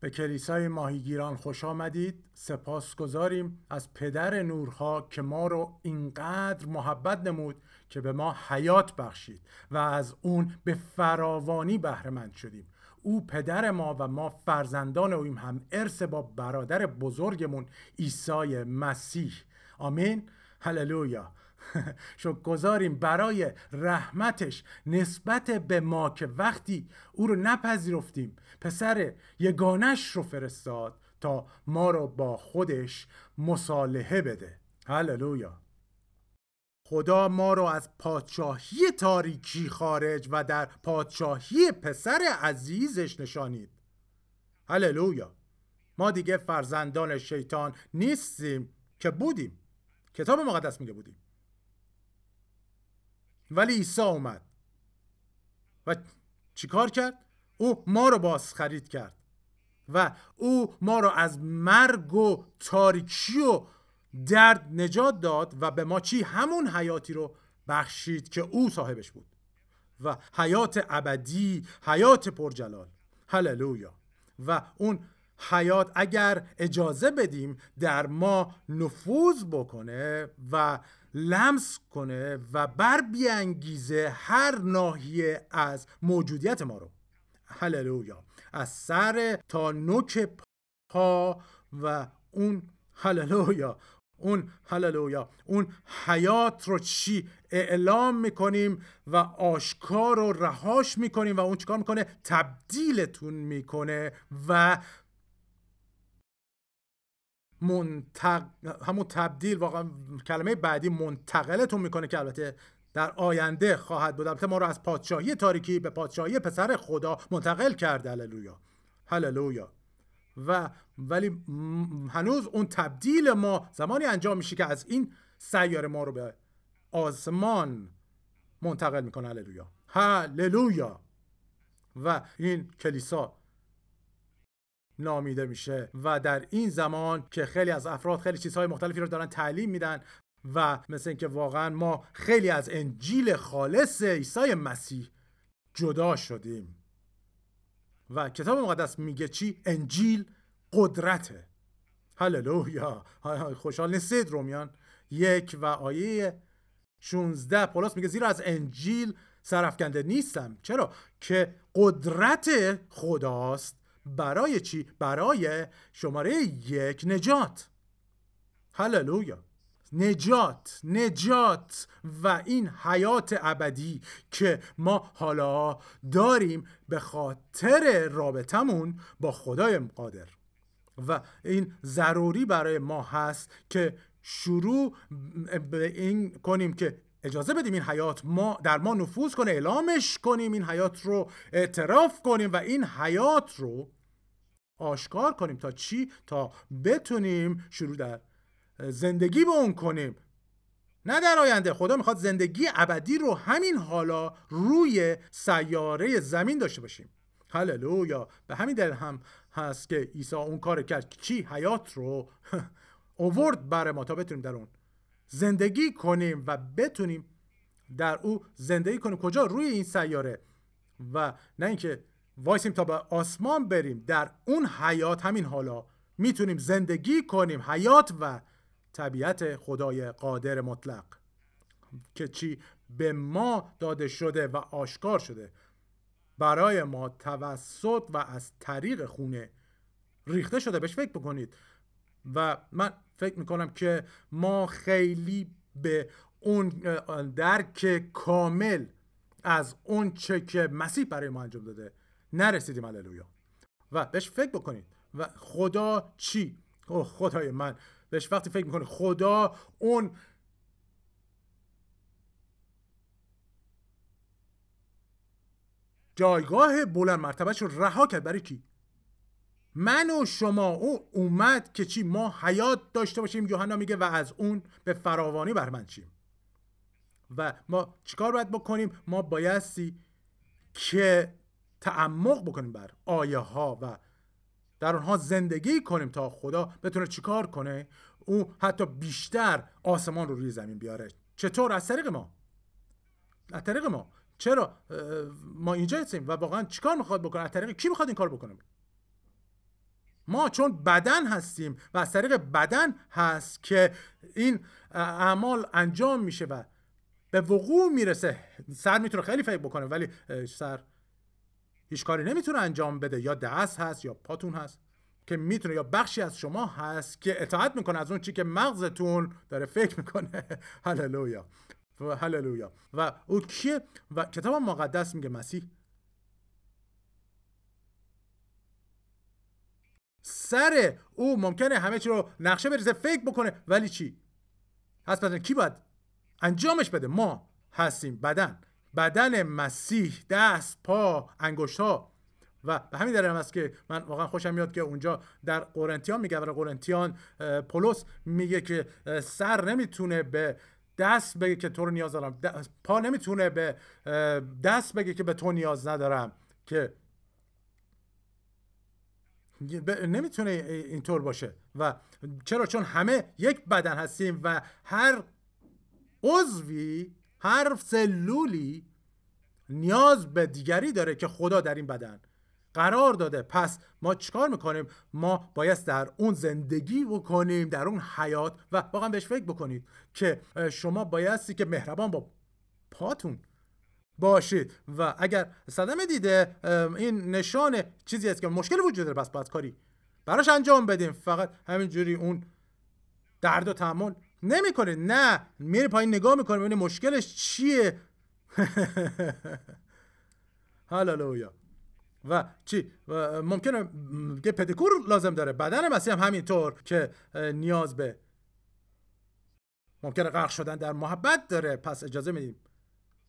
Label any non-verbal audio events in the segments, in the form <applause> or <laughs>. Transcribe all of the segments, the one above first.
به کلیسای ماهیگیران خوش آمدید. سپاس گذاریم از پدر نورها که ما رو اینقدر محبت نمود که به ما حیات بخشید و از اون به فراوانی بهرهمند شدیم. او پدر ما و ما فرزندان اویم. هم ارث با برادر بزرگمون عیسی مسیح. آمین. هللویا. <laughs> گذاریم برای رحمتش نسبت به ما که وقتی او رو نپذیرفتیم پسر یگانش رو فرستاد تا ما رو با خودش مصالحه بده. هللویا! خدا ما رو از پادشاهی تاریکی خارج و در پادشاهی پسر عزیزش نشانید. هللویا! ما دیگه فرزندان شیطان نیستیم که بودیم. کتاب مقدس میگه بودیم. ولی عیسی اومد. و چیکار کرد؟ او ما رو باز خرید کرد. و او ما رو از مرگ و تاریکی و درد نجات داد و به ما چی؟ همون حیاتی رو بخشید که او صاحبش بود. و حیات ابدی حیات پرجلال. هللویا. و اون حیات اگر اجازه بدیم در ما نفوذ بکنه و لمس کنه و بر بیانگیزه هر ناحیه از موجودیت ما رو. هللویا. از سر تا نوک پا و اون هللویا. اون هللویا. اون حیات رو چی اعلام می‌کنیم و آشکار رو رهاش می‌کنیم و اون چیکار می‌کنه؟ تبدیلتون می‌کنه و منتق... همون تبدیل واقعا کلمه بعدی منتقلتون می‌کنه که البته در آینده خواهد بود. البته ما رو از پادشاهی تاریکی به پادشاهی پسر خدا منتقل کرده. هللویا. هللویا. و ولی هنوز اون تبدیل ما زمانی انجام میشه که از این سیاره ما رو به آسمان منتقل می‌کنه. هللویا. هللویا. و این کلیسا نامیده میشه. و در این زمان که خیلی از افراد خیلی چیزهای مختلفی رو دارن تعلیم میدن و مثل اینکه واقعا ما خیلی از انجیل خالص عیسی مسیح جدا شدیم. و کتاب مقدس میگه چی؟ انجیل قدرته. هللویا. خوشحال نیستید رومیان؟ یک و آیه 16 پولس میگه زیرا از انجیل سرفکنده نیستم. چرا؟ که قدرت خداست برای چی؟ برای شماره یک نجات. هللویا. نجات نجات. و این حیات ابدی که ما حالا داریم به خاطر رابطمون با خدای قادر. و این ضروری برای ما هست که شروع به این کنیم که اجازه بدیم این حیات ما در ما نفوذ کنه اعلامش کنیم این حیات رو اعتراف کنیم و این حیات رو آشکار کنیم تا چی؟ تا بتونیم شروع در زندگی به اون کنیم. نه در آینده. خدا می‌خواد زندگی ابدی رو همین حالا روی سیاره زمین داشته باشیم. هللویا. به همین دلیل هم هست که عیسی اون کار کرد. چی؟ حیات رو <laughs> اوورد برای ما تا بتونیم در اون زندگی کنیم و بتونیم در او زندگی کنیم. کجا؟ روی این سیاره. و نه اینکه وایسیم تا به آسمان بریم. در اون حیات همین حالا می‌تونیم زندگی کنیم. حیات و طبیعت خدای قادر مطلق که چی؟ به ما داده شده و آشکار شده. برای ما توسط و از طریق خونه ریخته شده. بهش فکر بکنید. و من فکر می‌کنم که ما خیلی به اون درک کامل از اون چه که مسیح برای ما انجام داده نرسیدیم هللویا. و بهش فکر بکنید و خدا چی؟ اوه خدای من. بهش وقتی فکر می‌کنه خدا اون جایگاه بلند مرتبهش رو رها کرد. برای کی؟ من و شما. او اومد که چی؟ ما حیات داشته باشیم. یوحنا میگه و از اون به فراوانی برمند چیم. و ما چیکار باید بکنیم؟ ما بایستی که تعمق بکنیم بر آیه ها و در آنها زندگی کنیم تا خدا بتونه چیکار کنه؟ او حتی بیشتر آسمان رو روی زمین بیاره. چطور؟ از طریق ما. از طریق ما. چرا؟ ما اینجا هستیم و واقعا چیکار می‌خواد بکنه؟ از طریق کی می‌خواد این کار بکنه؟ ما چون بدن هستیم و از طریق بدن هست که این اعمال انجام میشه و به وقوع می‌رسه. سر می‌تونه خیلی فکر بکنه ولی سر هیچ کاری نمی‌تونه انجام بده. یا دست هست یا پاتون هست. که می‌تونه یا بخشی از شما هست که اطاعت می‌کنه از اون چی که مغزتون داره فکر می‌کنه. <laughs> هللویا. و هللویا. و او کیه؟ و کتاب مقدس میگه مسیح. سر او ممکنه همه چی رو نقشه بریزه فکر بکنه. ولی چی؟ هست بدن کی باید انجامش بده؟ ما هستیم بدن. بدن مسیح دست پا انگشت ها و به همین دلیل است که من واقعا خوشم میاد که اونجا در قرنتیان میگه در قرنتیان پولس میگه که سر نمی‌تونه به دست بگه که تو رو نیاز دارم. پا نمی‌تونه به دست بگه که به تو نیاز ندارم. که نمی‌تونه اینطور باشه. و چرا؟ چون همه یک بدن هستیم و هر عضوی هر سلولی نیاز به دیگری داره که خدا در این بدن قرار داده. پس ما چیکار می‌کنیم؟ ما باید در اون زندگی بکنیم در اون حیات و واقعا بهش فکر بکنید که شما بایستی که مهربان با پاتون باشید. و اگر صدمه دیده این نشان چیزی است که مشکل وجود داره بس باید کاری براش انجام بدیم. فقط همینجوری اون درد و تحمل نمی‌کنه. نه میری پایین نگاه می‌کنه ببینی مشکلش چیه؟ <laughs> هاللویا و چی؟ و ممکنه که پدیکور لازم داره. بدن مسیح هم همینطور که نیاز به ممکنه غرق شدن در محبت داره. پس اجازه میدیم.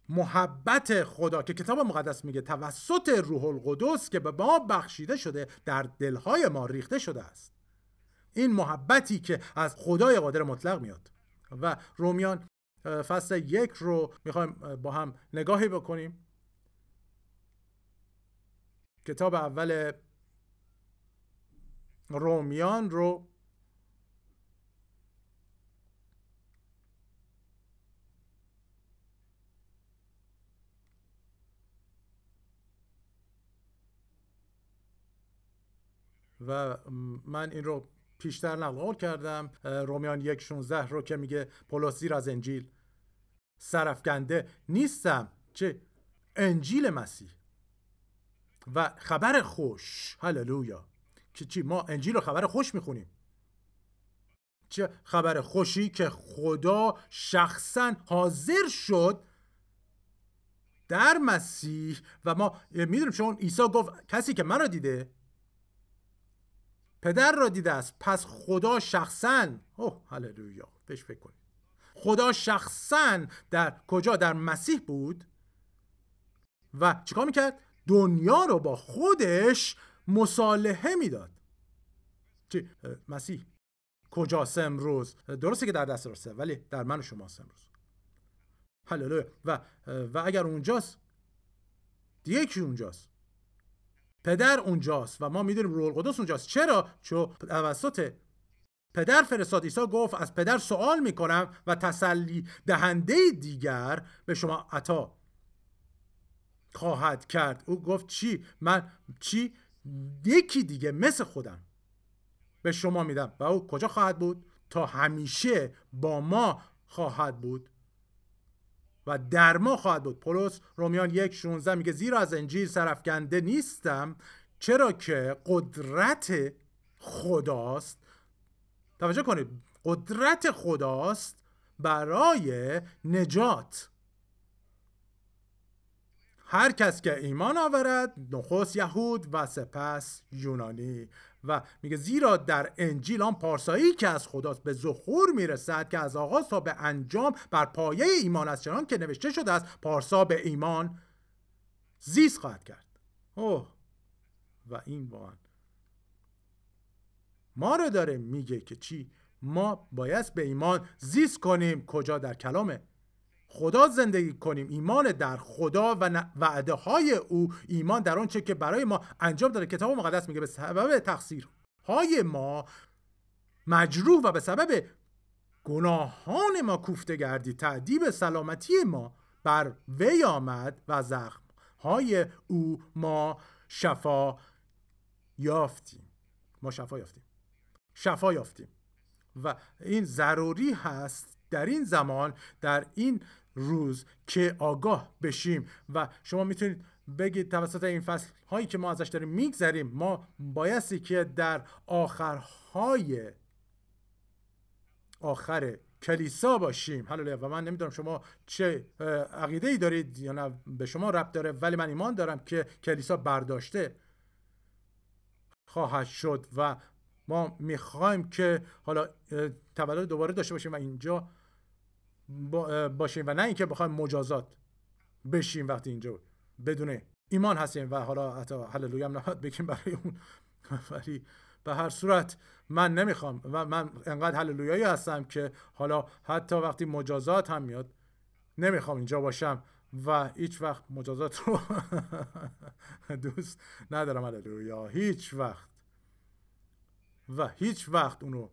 محبت خدا که کتاب مقدس میگه توسط روح القدس که به ما بخشیده شده در دلهای ما ریخته شده است. این محبتی که از خدای قادر مطلق میاد. و رومیان فصل یک رو می‌خوایم با هم نگاهی بکنیم. کتاب اول رومیان رو و من این رو پیشتر نقل کردم. رومیان یک 16 رو که میگه پولس زیر از انجیل. سرفکنده نیستم. چه انجیل مسیح. و خبر خوش. هللویا. که چی؟ ما انجیل رو خبر خوش می‌خونیم. چه خبر خوشی که خدا شخصا حاضر شد در مسیح و ما می‌دونیم چون عیسی گفت کسی که من رو دیده پدر را دیده است پس خدا شخصا. اوه هللویا. بهش فکر کنید. خدا شخصا در کجا؟ در مسیح بود. و چیکار می‌کرد؟ دنیا رو با خودش مصالحه می‌داد. چی؟ مسیح. کجاست امروز درسته که در دست راسته ولی در من و شماست امروز هللویا. و و اگر اونجاست؟ دیگه کی اونجاست؟ پدر اونجاست و ما می‌دونیم روح القدس اونجاست. چرا؟ چون توسط پدر فرستاد. عیسی گفت از پدر سوال می‌کنم و تسلی دهنده دیگر به شما عطا خواهد کرد. او گفت چی؟ من چی؟ یکی دیگه مثل خودم به شما میدم. و او کجا خواهد بود؟ تا همیشه با ما خواهد بود و در ما خواهد بود. پولس رومیان یک 16 میگه زیرا از انجیل سرفکنده نیستم چرا که قدرت خداست توجه کنید قدرت خداست برای نجات. هر کس که ایمان آورد نخست یهود و سپس یونانی. و میگه زیرا در انجیل آن پارسایی که از خداست به ظهور می‌رسد که از آغاز تا به انجام بر پایه ایمان است چنان که نوشته شده است پارسا به ایمان زیست خواهد کرد. اوه! و این واقعا ما رو داره میگه که چی؟ ما باید به ایمان زیست کنیم کجا در کلام خدا زندگی کنیم. ایمان در خدا و وعده های او. ایمان در آنچه که برای ما انجام داده. کتاب مقدس میگه به سبب تقصیر های ما مجروح و به سبب گناهان ما کوفته گردی تعدیب سلامتی ما بر وی آمد و زخم های او ما شفا یافتیم. ما شفا یافتیم. شفا یافتیم. و این ضروری هست در این زمان در این روز که آگاه بشیم. و شما می‌تونید بگید توسط این فصل هایی که ما ازش داریم میگذریم ما بایستی که در آخرهای آخر کلیسا باشیم. هللویا. و من نمی‌دونم شما چه عقیده دارید یا نه. به شما ربط داره ولی من ایمان دارم که کلیسا برداشته خواهد شد و ما می‌خوایم که حالا تولد دوباره داشته باشیم و اینجا باشیم و نه اینکه بخوایم مجازات بشیم وقتی اینجا بدون ایمان هستیم و حالا حتی هللویا هم نباید بگیم برای اون <laughs> ولی به هر صورت من نمی‌خوام و من انقدر هللویایی هستم که حالا حتی وقتی مجازات هم میاد نمی‌خوام اینجا باشم و هیچ وقت مجازات رو <laughs> دوست ندارم هللویا. هیچ وقت. و هیچ وقت اونو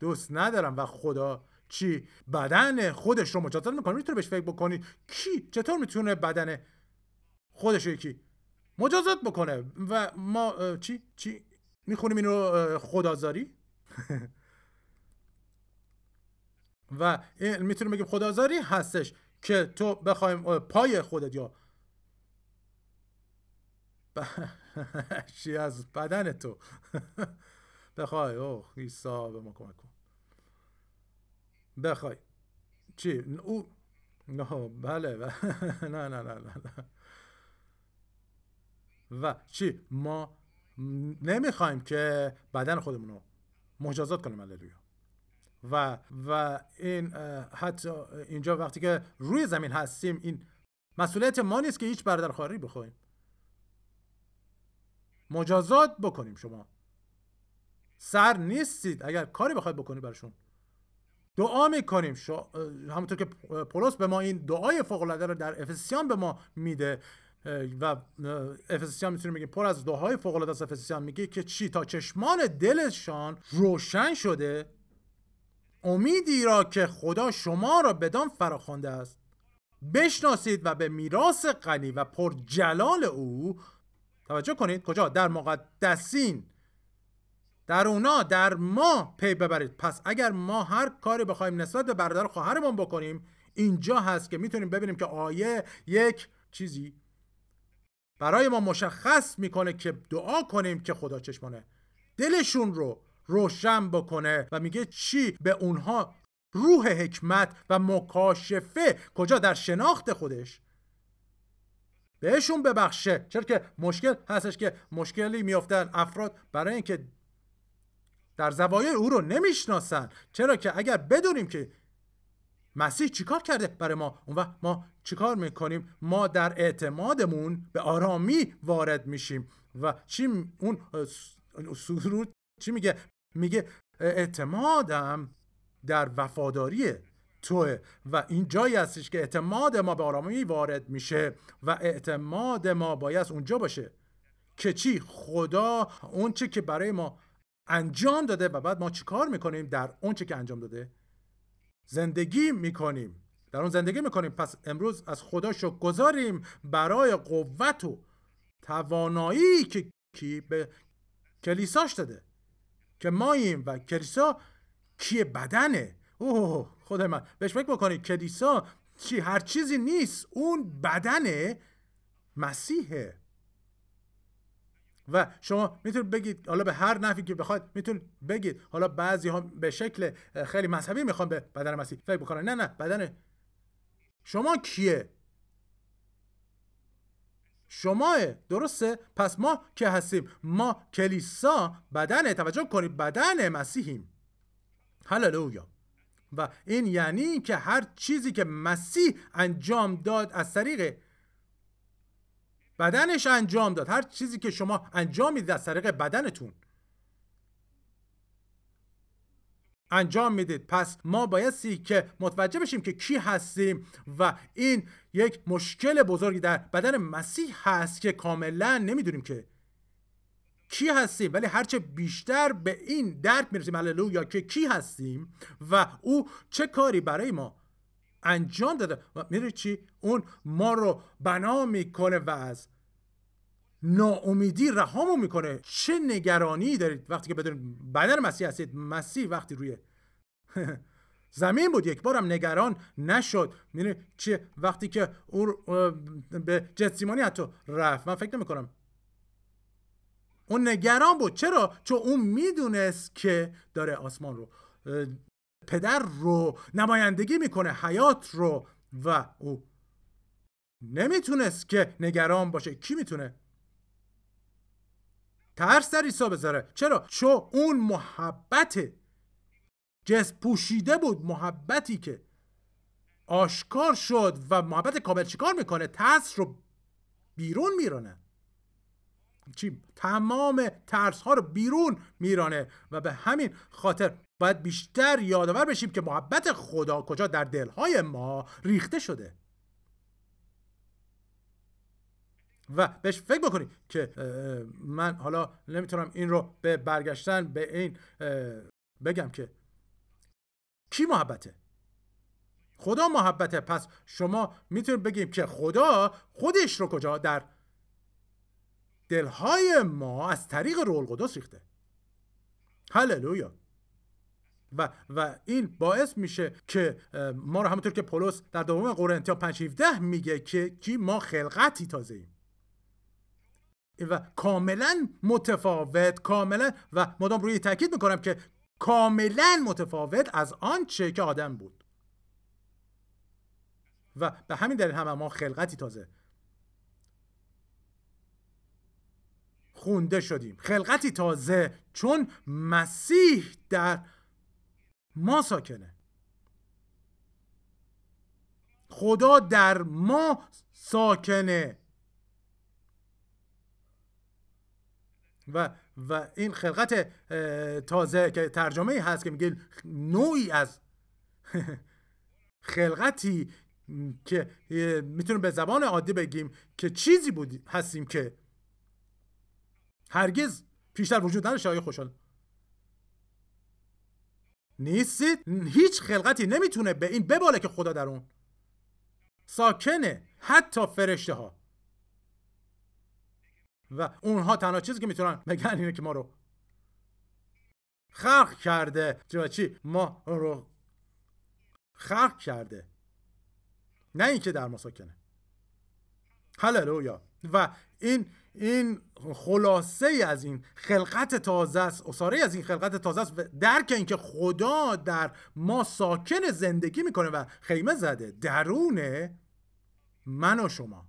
دوست ندارم. و خدا چی؟ بدن خودش رو مجازات می‌کنه. می‌تونه بهش فکر بکنید کی؟ چطور می‌تونه بدن خودش رو کی مجازات بکنه؟ و ما چی؟ چی؟ می‌خونیم <laughs> این رو خدازاری؟ و می‌تونیم بگیم خدازاری هستش که تو بخوایم پای خودت یا <laughs> <laughs> چی از بدن تو. <laughs> بخوای اوه ایسا به ما کمک کن. بخوای. چی؟ او؟ نه بله, <laughs> نه نه نه نه و چی؟ ما نمی‌خوایم که بدن خودمون رو مجازات کنیم هللویا. و و این حتی اینجا وقتی که روی زمین هستیم این مسئولیت ما نیست که هیچ برادر خواهری بخوایم مجازات بکنیم شما. سر نیستید. اگر کاری بخواید بکنید برشون دعا می‌کنیم. شو... همونطور که پولس به ما این دعای فوق العاده رو در افسیان به ما میده و افسیان می‌تونیم بگیم پر از دعاهای فوق العاده از افسیان میگه که چی؟ تا چشمان دلشان روشن شده امیدی را که خدا شما را بدان فراخوانده است بشناسید و به میراث غنی و پر جلال او توجه کنید. کجا؟ در مقدسین. در اونا در ما پی ببرید. پس اگر ما هر کاری بخوایم نسبت به برادر خواهرمون بکنیم اینجا هست که می‌تونیم ببینیم که آیه یک چیزی برای ما مشخص می‌کنه که دعا کنیم که خدا چشمانه دلشون رو روشن بکنه و میگه چی؟ به اونها روح حکمت و مکاشفه. کجا؟ در شناخت خودش. بهشون ببخشه. چرا که مشکل هستش که مشکلی میافتن افراد برای اینکه در زوایای او رو نمی‌شناسن. چرا که اگر بدونیم که مسیح چیکار کرده برای ما اون وقت ما چیکار می‌کنیم؟ ما در اعتمادمون به آرامی وارد میشیم. و چی اون سرود چی میگه؟ میگه اعتمادم در وفاداری توه و این جایی هستش که اعتماد ما به آرامی وارد میشه و اعتماد ما باید اونجا باشه که چی؟ خدا اون چی که برای ما انجام داده و بعد ما چیکار می‌کنیم در اون چی که انجام داده؟ زندگی می‌کنیم. در اون زندگی می‌کنیم. پس امروز از خدا شکر گذاریم برای قوت و توانایی که کی به کلیساش داده. که ماییم و کلیسا کی بدنه؟ اوه. خدای من. بهش فکر بکنید کلیسا چی هر چیزی نیست. اون بدن مسیحه. و شما می‌تونید بگید حالا به هر نفی که بخواید می‌تونید بگید. حالا بعضی ها به شکل خیلی مذهبی می‌خوان به بدن مسیح فکر بکنن. نه نه بدن شما کیه؟ شما درسته؟ پس ما که هستیم. ما کلیسا بدن توجه کنید بدن مسیحیم. هللویا. و این یعنی که هر چیزی که مسیح انجام داد از طریق بدنش انجام داد هر چیزی که شما انجام می‌دید از طریق بدنتون انجام می‌دید. پس ما بایستی که متوجه بشیم که کی هستیم و این یک مشکل بزرگی در بدن مسیح هست که کاملا نمی‌دونیم که کی هستیم؟ ولی هرچه بیشتر به این درک می‌رسیم هللویا که کی هستیم و او چه کاری برای ما انجام داده. و میره چی؟ اون ما رو بنا می‌کنه و از ناامیدی رهامون می‌کنه. چه نگرانی دارید وقتی که بدون بدن مسیح هستید؟ مسیح وقتی روی <laughs> زمین بود یک بارم نگران نشد. میره چه وقتی که او به جتسیمانی حتی رفت. من فکر نمی کنم اون نگران بود. چرا؟ چون اون می‌دونست که داره آسمان رو پدر رو نمایندگی می‌کنه حیات رو. و او نمی‌تونست که نگران باشه. کی می‌تونه؟ ترس در عیسی بذاره. چرا؟ چون اون محبت جس پوشیده بود. محبتی که آشکار شد و محبت کامل چیکار می‌کنه. ترس رو بیرون میرانه چی؟ تمام ترس ها رو بیرون میرانه و به همین خاطر باید بیشتر یادآور بشیم که محبت خدا کجا در دلهای ما ریخته شده. و بهش فکر بکنید که من حالا نمی‌تونم این رو به برگشتن به این بگم که کی محبته؟ خدا محبته. پس شما می‌تونید بگیم که خدا خودش رو کجا در دلهای ما از طریق رول قدس ریخته. هللویا. و و این باعث میشه که ما رو همونطور که پولس در دوم قرنتیا 5 میگه که کی ما خلقتی تازه ایم. و کاملا متفاوت کاملا و مدام روی تاکید می‌کنم که کاملا متفاوت از آنچه که آدم بود. و به همین دلیل هم ما خلقتی تازه خونده شدیم. خلقتی تازه چون مسیح در ما ساکنه. خدا در ما ساکنه. و و این خلقت تازه که ترجمه هست که میگه نوعی از <laughs> خلقتی که می‌تونیم به زبان عادی بگیم که چیزی بود هستیم که هرگز پیشتر وجود نداشته آیا خوشحال. نیستید هیچ خلقتی نمی‌تونه به این بباله که خدا در اون. ساکنه حتی فرشته ها و اونها تنها چیزی که می‌تونن بگن اینه که ما رو خلق کرده. چی؟ ما رو خلق کرده. نه اینکه در ما ساکنه. هللویا. و این این خلاصه از این خلقت تازه است اصاره از این خلقت تازه است درک اینکه خدا در ما ساکن زندگی می‌کنه و خیمه زده درون من و شما.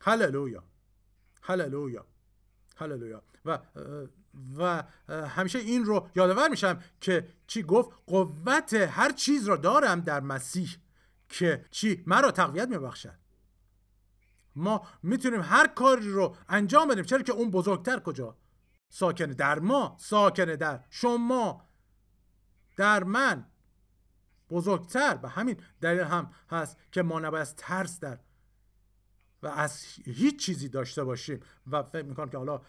هللویا. هللویا. هللویا. و و همیشه این رو یادآور میشم که چی گفت؟ قوت هر چیز را دارم در مسیح که چی؟ مرا تقویت میبخشد. ما می‌تونیم هر کاری رو انجام بدیم. چرا که اون بزرگتر کجا؟ ساکنه در ما ساکنه در شما. در من بزرگتر. به همین دلیل هم هست که ما نباید ترس در و از هیچ چیزی داشته باشیم. و فکر می‌کنم که حالا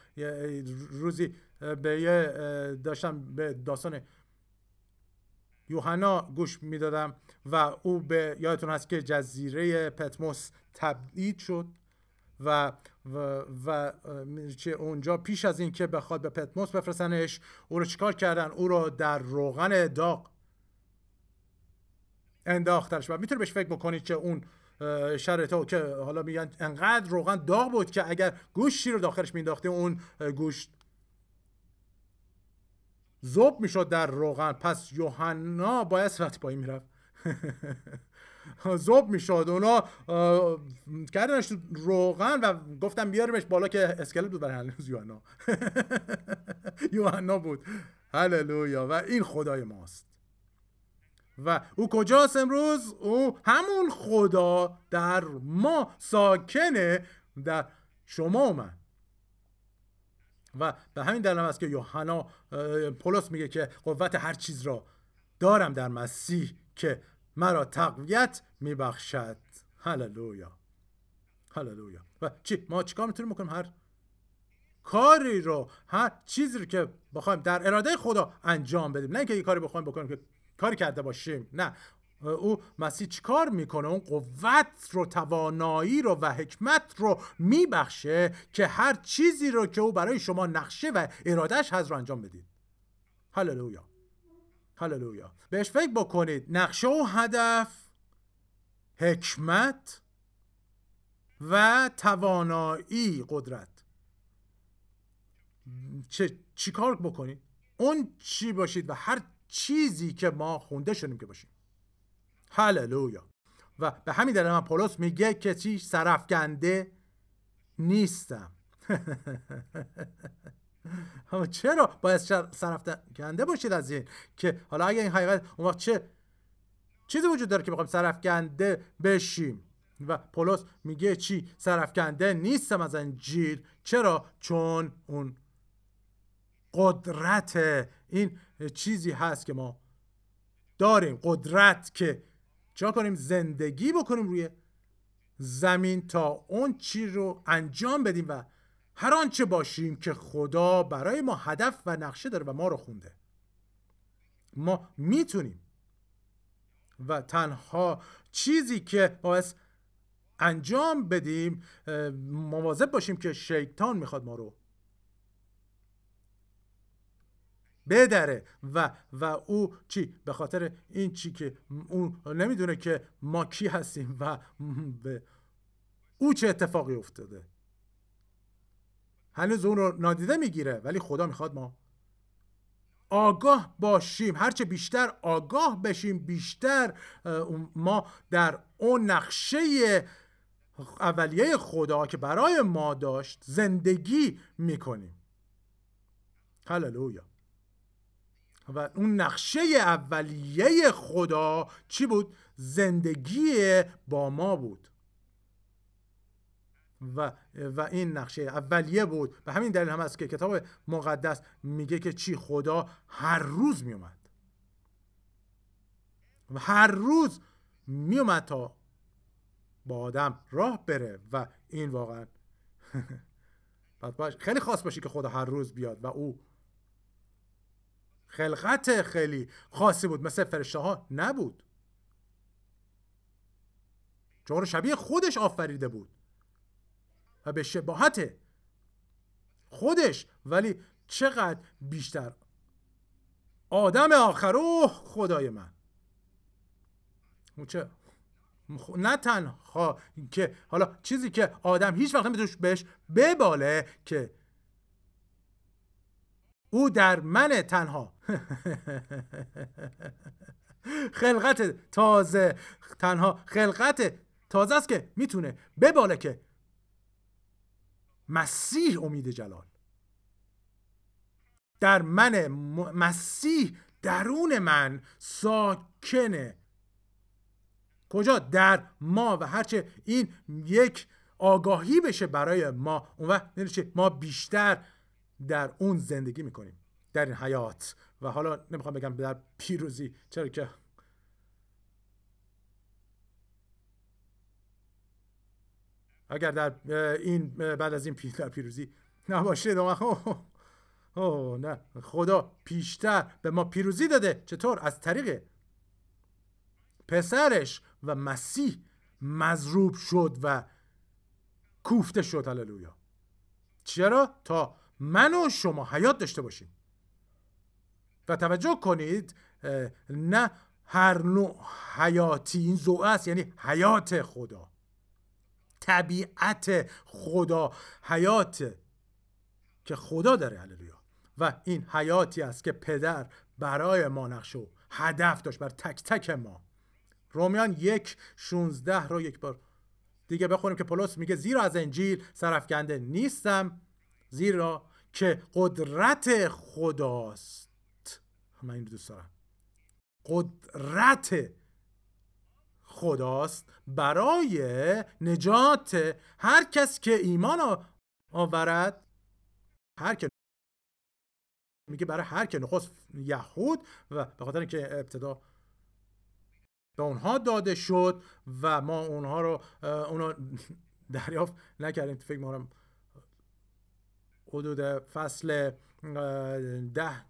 روزی به یه داشتم به داستان یوحنا گوش می‌دادم و او به یادتون هست که جزیره پتموس تبعید شد و و, و چه اونجا پیش از اینکه بخواد به پتموس بفرستنش او رو چیکار کردن؟ او رو در روغن داغ انداختنش و می‌تونه بهش فکر بکنید که اون شرط که حالا میگن انقدر روغن داغ بود که اگر گوشتی رو داخلش مینداخته اون گوشت زوب می‌شد در روغن. پس یوحنا باید وقتی پایین می‌رفت. <laughs> زوب می‌شد. اونا کردنش روغن و گفتم بیاریمش بالا که اسکلت بود برای هنوز یوحنا. <laughs> یوحنا بود. هللویا. و این خدای ماست. و او کجاست امروز؟ او همون خدا در ما ساکنه. در شما و من و به همین دلیل است که یوحنا پولس میگه که قوت هر چیز را دارم در مسیح که مرا تقویت میبخشد. هللویا. هللویا. و چی؟ ما چیکار می‌تونیم بکنیم؟ هر کاری رو هر چیزی رو که بخوایم در اراده خدا انجام بدیم. نه اینکه یه کاری بخوایم بکنیم که کاری کرده باشیم. نه. او مسیح چیکار می‌کنه؟ اون قوت رو توانایی رو و حکمت رو میبخشه که هر چیزی رو که او برای شما نقشه و ارادش هست رو انجام بدید. هللویا. هللویا. بهش فکر بکنید. نقشه و هدف حکمت و توانایی قدرت. چه چیکار بکنید؟ اون چی باشید و هر چیزی که ما خونده شدیم که باشیم. هللویا. و به همین دلیل من پولس میگه که چی سرفکنده نیستم. <laughs> اما چرا باید سرفکنده باشید از این که حالا اگه این حقیقت اون وقت چه چیزی وجود داره که بخوایم سرفکنده بشیم؟ و پولس میگه چی؟ سرفکنده نیستم از انجیل چرا؟ چون اون قدرت این چیزی هست که ما داریم. قدرت که چا کنیم؟ زندگی بکنیم روی زمین تا اون چی رو انجام بدیم و هر آنچه باشیم که خدا برای ما هدف و نقشه داره و ما رو خونده. ما می‌تونیم. و تنها چیزی که باعث انجام بدیم مواظب باشیم که شیطان می‌خواد ما رو بدره. و و او چی؟ به خاطر این چی که اون نمی‌دونه که ما کی هستیم و به او چه اتفاقی افتاده. هنوز اون رو نادیده می‌گیره ولی خدا می‌خواد ما آگاه باشیم. هرچه بیشتر آگاه بشیم بیشتر ما در اون نقشه اولیه خدا که برای ما داشت زندگی می‌کنیم. هللویا. و اون نقشه اولیه خدا چی بود؟ زندگی با ما بود. و, و این نقشه اولیه بود. به همین دلیل هم است که کتاب مقدس میگه که چی؟ خدا هر روز میومد و هر روز میومد تا با آدم راه بره و این واقعا <laughs> خیلی خاص باشی که خدا هر روز بیاد و او خلقت خیلی خاصی بود مثل فرشته ها نبود. چون شبیه خودش آفریده بود. و به شباهت خودش ولی چقدر بیشتر. آدم آخر اوه خدای من. چه نه تنها که حالا چیزی که آدم هیچ وقت نمیتونش بهش بباله که او در من تنها <laughs> خلقت تازه. تنها خلقت تازه است که می‌تونه بباله که مسیح امید جلال. در من مسیح درون من ساکنه کجا؟ در ما و هرچه این یک آگاهی بشه برای ما اون وقت ما بیشتر در اون زندگی می‌کنیم. در این حیات. و حالا نمی‌خوام بگم در پیروزی. چرا که اگر در این بعد از این در پیروزی نباشه اوه نه. خدا پیشتر به ما پیروزی داده. چطور؟ از طریق پسرش. و مسیح مضروب شد و کوفته شد. هللویا. چرا؟ تا من و شما حیات داشته باشیم. و توجه کنید نه هر نوع حیاتی این زوء است یعنی حیات خدا طبیعت خدا حیات که خدا داره هللویا. و این حیاتی است که پدر برای ما نقش و هدف داشت بر تک تک ما. رومیان یک شونزده رو یک بار دیگه بخونیم که پولس میگه زیرا از انجیل سرفکنده نیستم زیرا که قدرت خداست. من این دوست دارم. قدرت خداست برای نجات هر کس که ایمان آورد هر که میگه برای هر که نخست یهود و به خاطر اینکه ابتدا به اونها داده شد و ما اونها رو اونو <laughs> دریافت نکردیم. فکر می‌کنم حدود فصل ده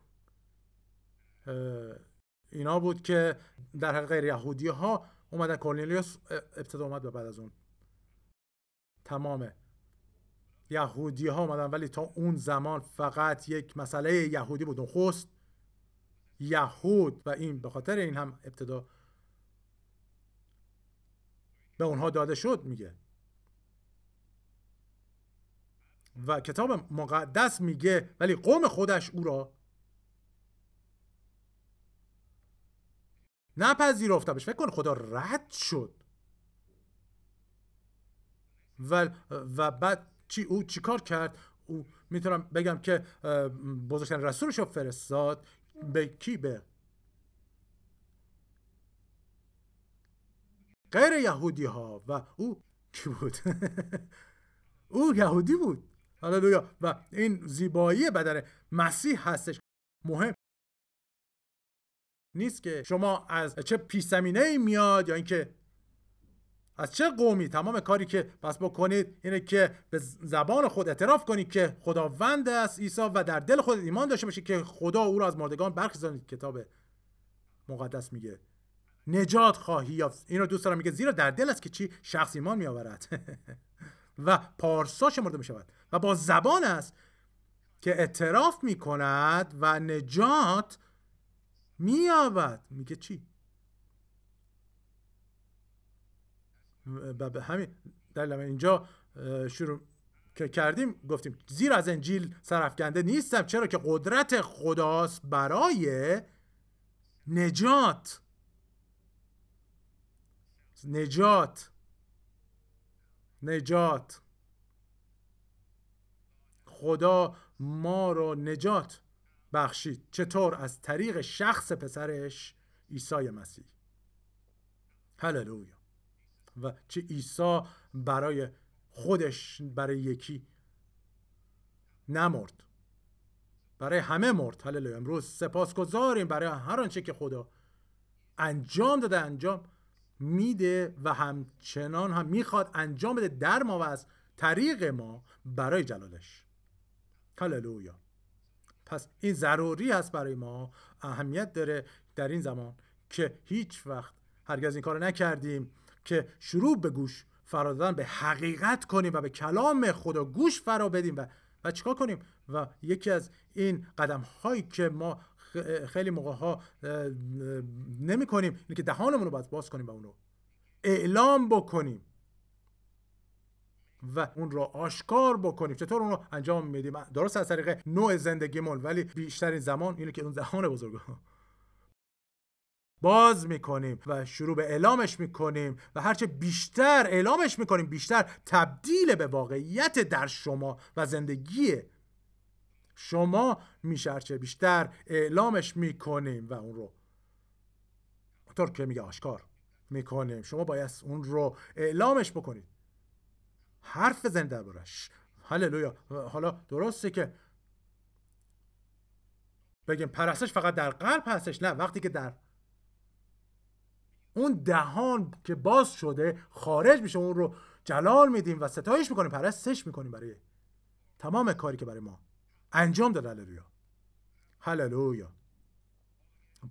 اینا بود که در حقیقت غیر یهودی ها اومدن کورنلیوس ابتدا اومد و بعد از اون. تمام یهودی ها اومدن ولی تا اون زمان فقط یک مسئله یهودی بود. نخست یهود و این به خاطر این هم ابتدا به اونها داده شد میگه. و کتاب مقدس میگه ولی قوم خودش او را نپذیرفتمش. فکر کن خدا رد شد. و, و بعد چی او چیکار کرد؟ او می‌تونم بگم که بزرگترین رسولش رو فرستاد. به کی؟ به غیر یهودی ها و او کی بود؟ <laughs> او یهودی بود. هللویا و این زیبایی بدن مسیح هستش. مهم نیست که شما از چه پیش زمینه میاد یا اینکه از چه قومی. تمام کاری که پس بکنید اینه که به زبان خود اعتراف کنید که خداوند است عیسی و در دل خود ایمان داشته باشید که خدا او را از مردگان برخیزانید کتاب مقدس میگه نجات خواهی یافت. این رو دوست دارم میگه زیرا در دل است که چی؟ شخص ایمان میآورد. <laughs> و پارسا شمرده می‌شود. و با زبان است که اعتراف می‌کند و نجات مییابد. میگه چی؟ به همین. دلیل اینجا شروع کردیم گفتیم زیر از انجیل سرفکنده نیستم. چرا که قدرت خداست برای نجات. نجات. نجات. خدا ما رو نجات. بخشید. چطور؟ از طریق شخص پسرش عیسی مسیح. هللویا. و چه عیسی برای خودش برای یکی نمرد. برای همه مرد. هللویا. امروز سپاسگزاریم برای هر آنچه که خدا انجام داده انجام میده و همچنان هم می‌خواد انجام بده در ما و از طریق ما برای جلالش. هللویا. پس این ضروری است برای ما اهمیت داره در این زمان که هیچ وقت هرگز این کار نکردیم که شروع به گوش فرا دادن به حقیقت کنیم و به کلام خدا گوش فرا بدیم. و و چیکار کنیم؟ و یکی از این قدم هایی که ما خیلی موقع ها نمی کنیم اینه که دهانمون رو باید باز کنیم و اونو اعلام بکنیم. و اون رو آشکار بکنیم. چطور اون رو انجام میدیم؟ درست از طریق نوع زندگیمون ولی بیشترین زمان اینه که اون دهان بزرگ باز می‌کنیم و شروع به اعلامش می‌کنیم و هرچه بیشتر اعلامش می‌کنیم بیشتر تبدیل به واقعیت در شما و زندگی شما میشه. هرچه بیشتر اعلامش می‌کنیم و اون رو طور که میگه آشکار می‌کنیم. شما باید اون رو اعلامش بکنید. حرف بزنید دربارش هللویا. حالا درسته که بگیم پرستش فقط در قلب هستش نه وقتی که در اون دهان که باز شده خارج میشه اون رو جلال میدیم و ستایش می‌کنیم پرستش می‌کنیم برای تمام کاری که برای ما انجام داد هللویا. هللویا.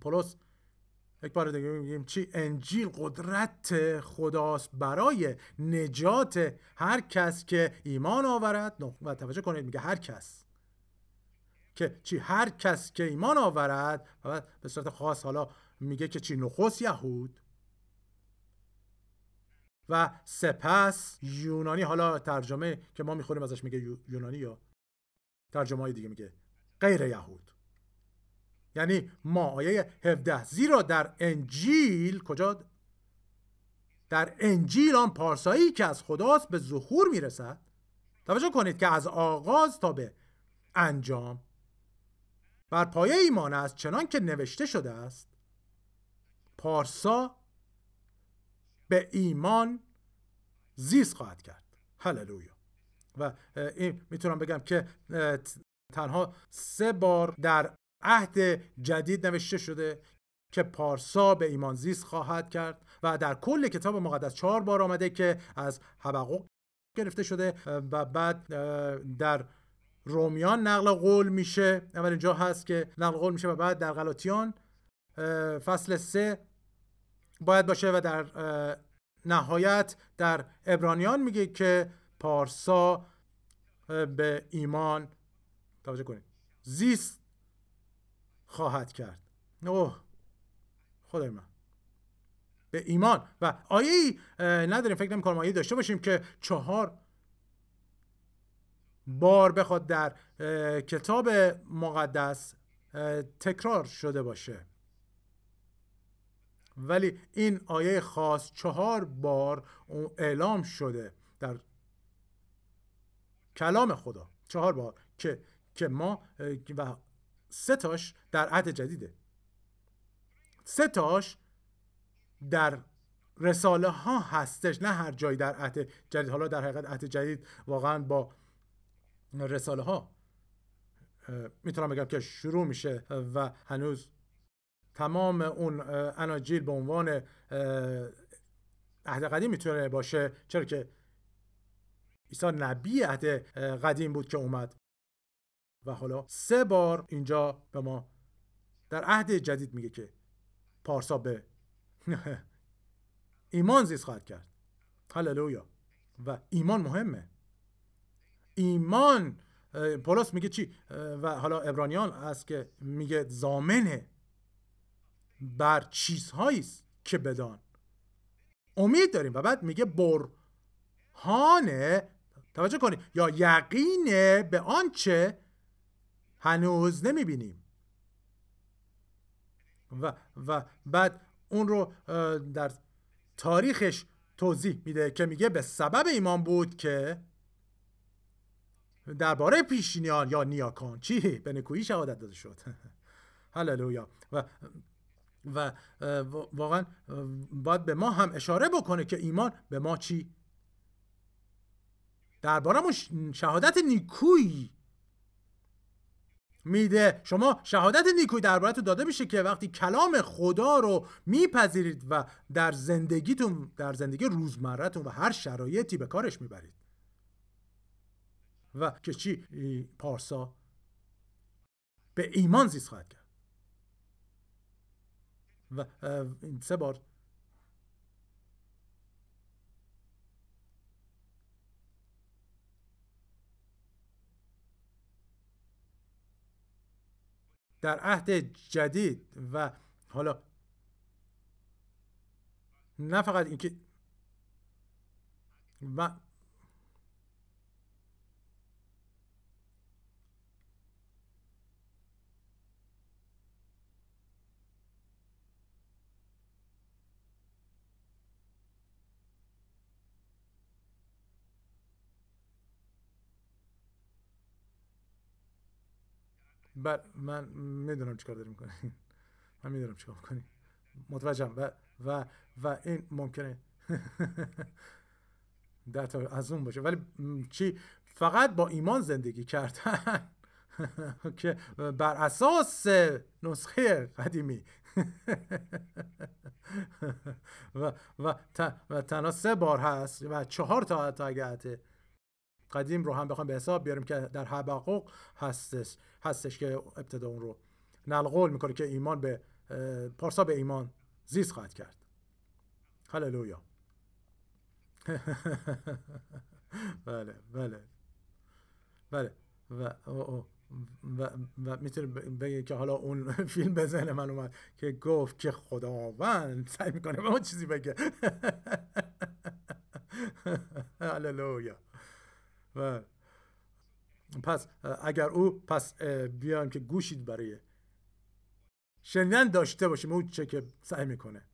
پولس یک بار دیگه میگیم چی؟ انجیل قدرت خداست. برای نجات هر کس که ایمان آورد و توجه کنید میگه هر کس. که چی؟ هر کس که ایمان آورد و به صورت خاص حالا میگه که چی؟ نخست یهود. و سپس یونانی حالا ترجمه که ما می‌خوریم ازش میگه یونانی یا ترجمه های دیگه میگه غیر یهود. یعنی ما آیه 17 زیرا در انجیل کجا؟ در انجیل آن پارسایی که از خداست به ظهور می‌رسد. توجه کنید که از آغاز تا به انجام. بر پایه ایمان است چنان که نوشته شده است. پارسا به ایمان زیست خواهد کرد. هللویا. و این می‌تونم بگم که تنها سه بار در عهد جدید نوشته شده که پارسا به ایمان زیست خواهد کرد و در کل کتاب مقدس چهار بار آمده که از حبقوق گرفته شده و بعد در رومیان نقل قول میشه. اول اینجا هست که نقل قول میشه و بعد در غلاطیان فصل سه باید باشه و در نهایت در ابرانیان میگه که پارسا به ایمان توجه کنید زیست خواهد کرد. اوه خدای من. به ایمان. و آیه ای نداریم فکر نمی کنم آیه داشته باشیم که چهار بار بخواد در کتاب مقدس تکرار شده باشه. ولی این آیه خاص چهار بار اعلام شده در کلام خدا. چهار بار که که ما و سه تاش در عهد جدیده. سه تاش در رساله ها هستش نه هر جایی در عهد جدید. حالا در حقیقت عهد جدید واقعا با رساله ها می‌تونم بگم که شروع میشه و هنوز تمام اون اناجیل به عنوان عهد قدیم می‌تونه باشه. چرا که عیسی نبی عهد قدیم بود که اومد. و حالا سه بار اینجا به ما در عهد جدید میگه که پارسا به <laughs> ایمان زیست خواهد کرد. هللویا. و ایمان مهمه. ایمان پولس میگه چی؟ و حالا ابرانیان است که میگه زامنه بر چیزهایی است که بدان. امید داریم. و بعد میگه برهانه. توجه کنید. یا یقینه به آنچه هنوز نمی‌بینیم. و و بعد اون رو در تاریخش توضیح میده که میگه به سبب ایمان بود که درباره پیشینیان یا نیاکان. چی؟ به نکویی شهادت داده شد. <laughs> هللویا. و و واقعا باید به ما هم اشاره بکنه که ایمان به ما چی؟ درباره شهادت نیکویی. میده. شما شهادت نیکوی دربارتون داده میشه که وقتی کلام خدا رو میپذیرید و در زندگیتون در زندگی روزمرهتون و هر شرایطی به کارش می‌برید. و که چی؟ پارسا. به ایمان زیست خواهد کرد. و سه بار در عهد جدید و حالا نه فقط اینکه و بله من می‌دونم چیکار داری می‌کنی من می‌دونم چیکار می‌کنی متوجهم و و و این ممکنه در از اون باشه ولی چی فقط با ایمان زندگی کردن که بر اساس نسخه قدیمی و و, تنها سه بار هست و چهار تا تا قدیم رو هم بخوایم به حساب بیاریم که در حبقوق هستش هستش که ابتدا اون رو نلقول می‌کنه که ایمان به پارسا به ایمان زیست خواهد کرد. هللویا. <laughs> بله بله. بله. و و, و می‌تونه بگه که حالا اون <laughs> فیلم به ذهن من اومد که گفت که خداوند سعی می‌کنه به اون چیزی بگه. <laughs> هللویا. و پس اگر او پس بیان که گوشید برای شنیدن داشته باشیم او چه که سعی می‌کنه.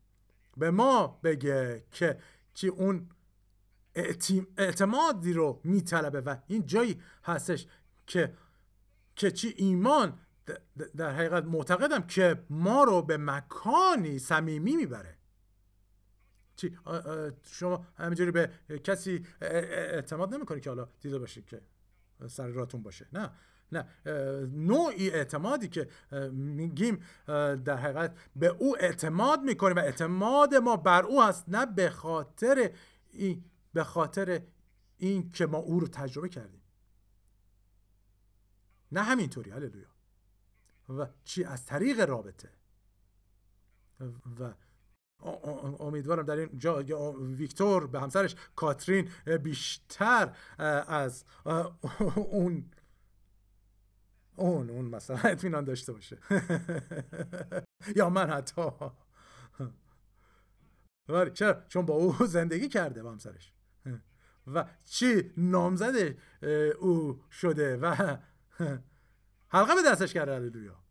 به ما بگه که چی اون اعتمادی رو میطلبه و این جایی هستش که که چی ایمان در حقیقت معتقدم که ما رو به مکانی صمیمی می‌بره. چی شما همینجوری به کسی اعتماد نمی‌کنی که حالا دیده باشید که سر راتون باشه. نه نه. نوعی اعتمادی که میگیم در حقیقت به او اعتماد می‌کنیم و اعتماد ما بر او هست نه به خاطر این به خاطر این که ما او رو تجربه کردیم. نه همینطوری هللویا. و چی؟ از طریق رابطه. و امیدوارم در این جا ویکتور به همسرش کاترین بیشتر از اون اون اون مثلا <laughs> اطمینان داشته باشه. <laughs> یا من حتی. <laughs> ولی چرا؟ چون با او زندگی کرده با همسرش. و چی؟ نامزد او شده و حلقه به دستش کرده هللویا.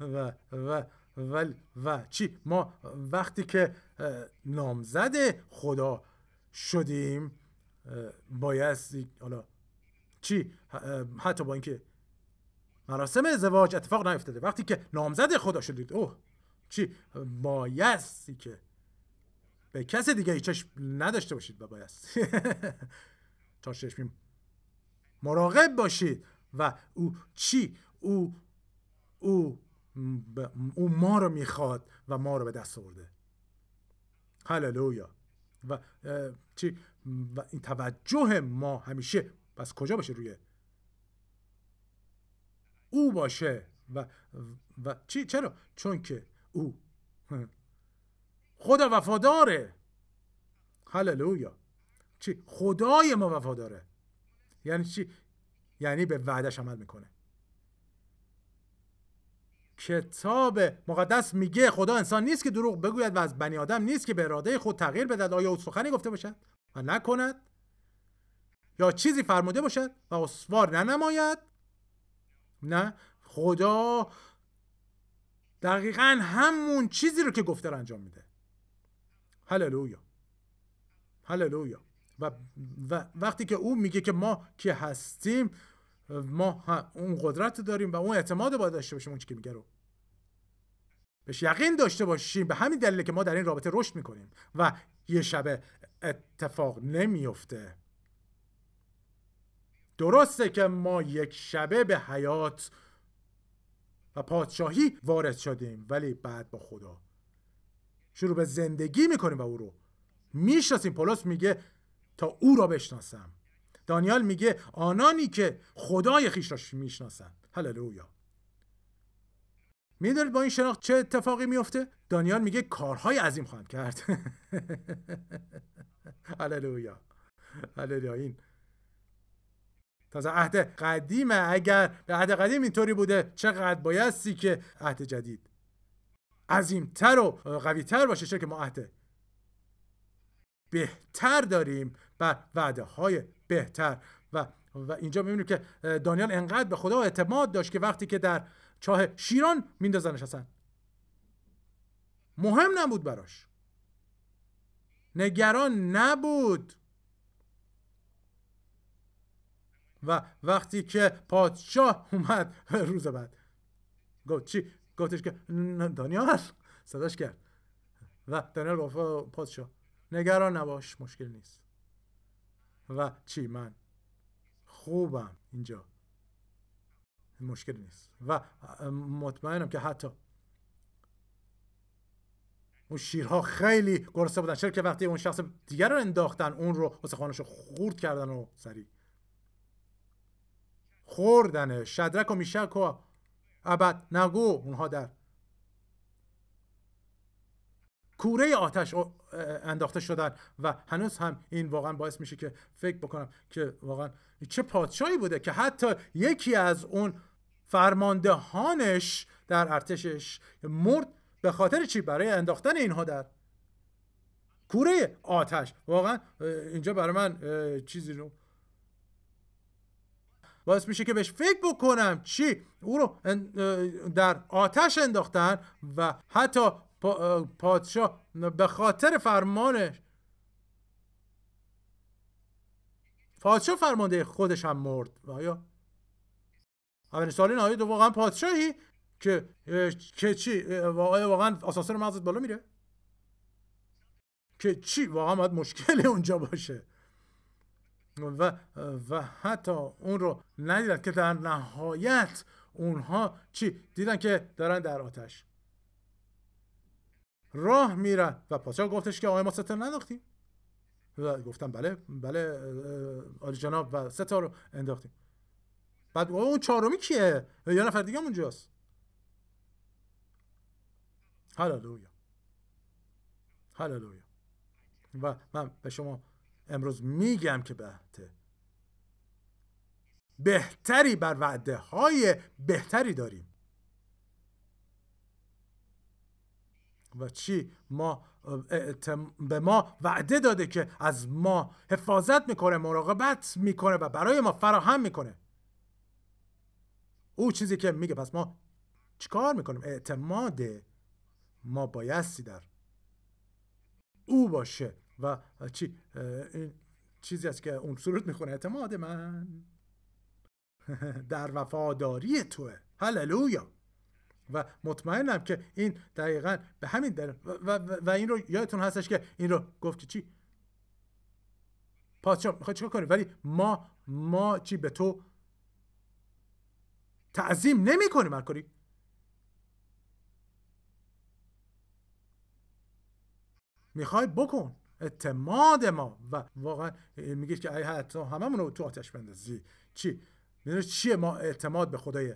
و و و و چی؟ ما وقتی که نامزد خدا شدیم بایستی حالا چی؟ حتی با اینکه مراسم ازدواج اتفاق نیفتاده. وقتی که نامزد خدا شدید اوه چی؟ بایستی که به کس دیگه چشم نداشته باشید و بایست <laughs> تا چشمیم مراقب باشید. و او چی؟ او او او ما رو می‌خواد و ما رو به دست آورده. هللویا. و چی؟ و این توجه ما همیشه بس کجا باشه روی؟ او باشه و و چی؟ چرا؟ چون که او خدا وفاداره. هللویا. چی؟ خدای ما وفاداره. یعنی چی؟ یعنی به وعدش عمل می‌کنه. کتاب مقدس میگه خدا انسان نیست که دروغ بگوید و از بنی آدم نیست که به اراده خود تغییر بدهد. آیا او سخنی گفته باشد و نکند؟ یا چیزی فرموده باشد و اسوار ننماید؟ نه. خدا دقیقا همون چیزی رو که گفته رو انجام میده. هللویا. هللویا. و, و وقتی که او میگه که ما که هستیم ما اون قدرت داریم و اون اعتماد باید داشته باشیم اون که میگه رو. بهش یقین داشته باشیم به همین دلیل که ما در این رابطه رشد می‌کنیم و یه شبه اتفاق نمیفته درسته که ما یک شبه به حیات و پادشاهی وارد شدیم ولی بعد با خدا. شروع به زندگی می‌کنیم و او رو. می‌شناسیم پولس میگه تا او را بشناسم. دانیال میگه آنانی که خدای خیش را می‌شناسند. هللویا. می‌دونید با این شناخت چه اتفاقی میفته دانیال میگه کارهای عظیم خواهند کرد. <laughs> هللویا. هللویا. این تازه عهد قدیمه. اگر به عهد قدیم اینطوری بوده چقدر بایستی که عهد جدید عظیمتر و قویتر باشه چه که ما عهد بهتر داریم. بر وعده های بهتر. و و اینجا می‌بینیم که دانیال انقدر به خدا اعتماد داشت که وقتی که در چاه شیران میندازنش اصلا. مهم نبود براش. نگران نبود. و وقتی که پادشاه اومد <laughs> روز بعد. گفت چی؟ گفتش که دانیال؟ <laughs> صداش کرد. و دانیال گفت پادشاه نگران نباش مشکل نیست. و چی؟ من خوبم. اینجا. مشکل نیست. و مطمئنم که حتی اون شیرها خیلی گرسنه بودن. چرا که وقتی اون شخص دیگر رو انداختن اون رو خانش رو خورد کردن و سریع. خوردنه. شدرک و میشک و ابد. نگو اونها در کوره آتش انداخته شدن و هنوز هم این واقعا باعث میشه که فکر بکنم که واقعا چه پادشاهی بوده که حتی یکی از اون فرماندهانش در ارتشش مرد به خاطر چی؟ برای انداختن اینها در کوره آتش. واقعا اینجا برای من چیزی رو باعث میشه که بهش فکر بکنم. چی؟ او رو در آتش انداختن و حتی پادشاه به خاطر فرمانش. پادشاه فرمانده خودش هم مرد. آیا؟ اولین سال این آیه واقعا پادشاهی که که چی؟ واقعا آسانسور مغزت بالا میره؟ که چی؟ واقعا باید مشکل <laughs> اونجا باشه. و و حتی اون رو ندیدن که در نهایت اونها چی؟ دیدن که دارن در آتش. راه میرن و پادشاه گفتش که آقای ما ستاره ننداختیم. و گفتم بله بله آلی جناب و ستا رو انداختیم. بعد اون چهارمی کیه؟ یه نفر دیگه اونجاست. هللویا. هللویا. و من به شما امروز میگم که بهته بهتری بر وعده های بهتری داریم. و چی ما به ما وعده داده که از ما حفاظت می‌کنه مراقبت می‌کنه و برای ما فراهم می‌کنه. او چیزی که میگه پس ما چیکار می‌کنیم؟ اعتماد ما بایستی در او باشه و چی این چیزی است که اون سرود می‌خونه اعتماد من. <laughs> در وفاداری توه. هللویا. و مطمئنم که این دقیقا به همین در و, و, و این رو یادتون هستش که این رو گفت چی؟ پادشاه می‌خواد چیکار کنی؟ ولی ما ما چی به تو تعظیم نمی کنیم هر می‌خوای بکن اعتماد ما و واقعا میگه که ای حتی هممون رو تو آتش بندازی. چی؟ می‌دونی چیه ما اعتماد به خدای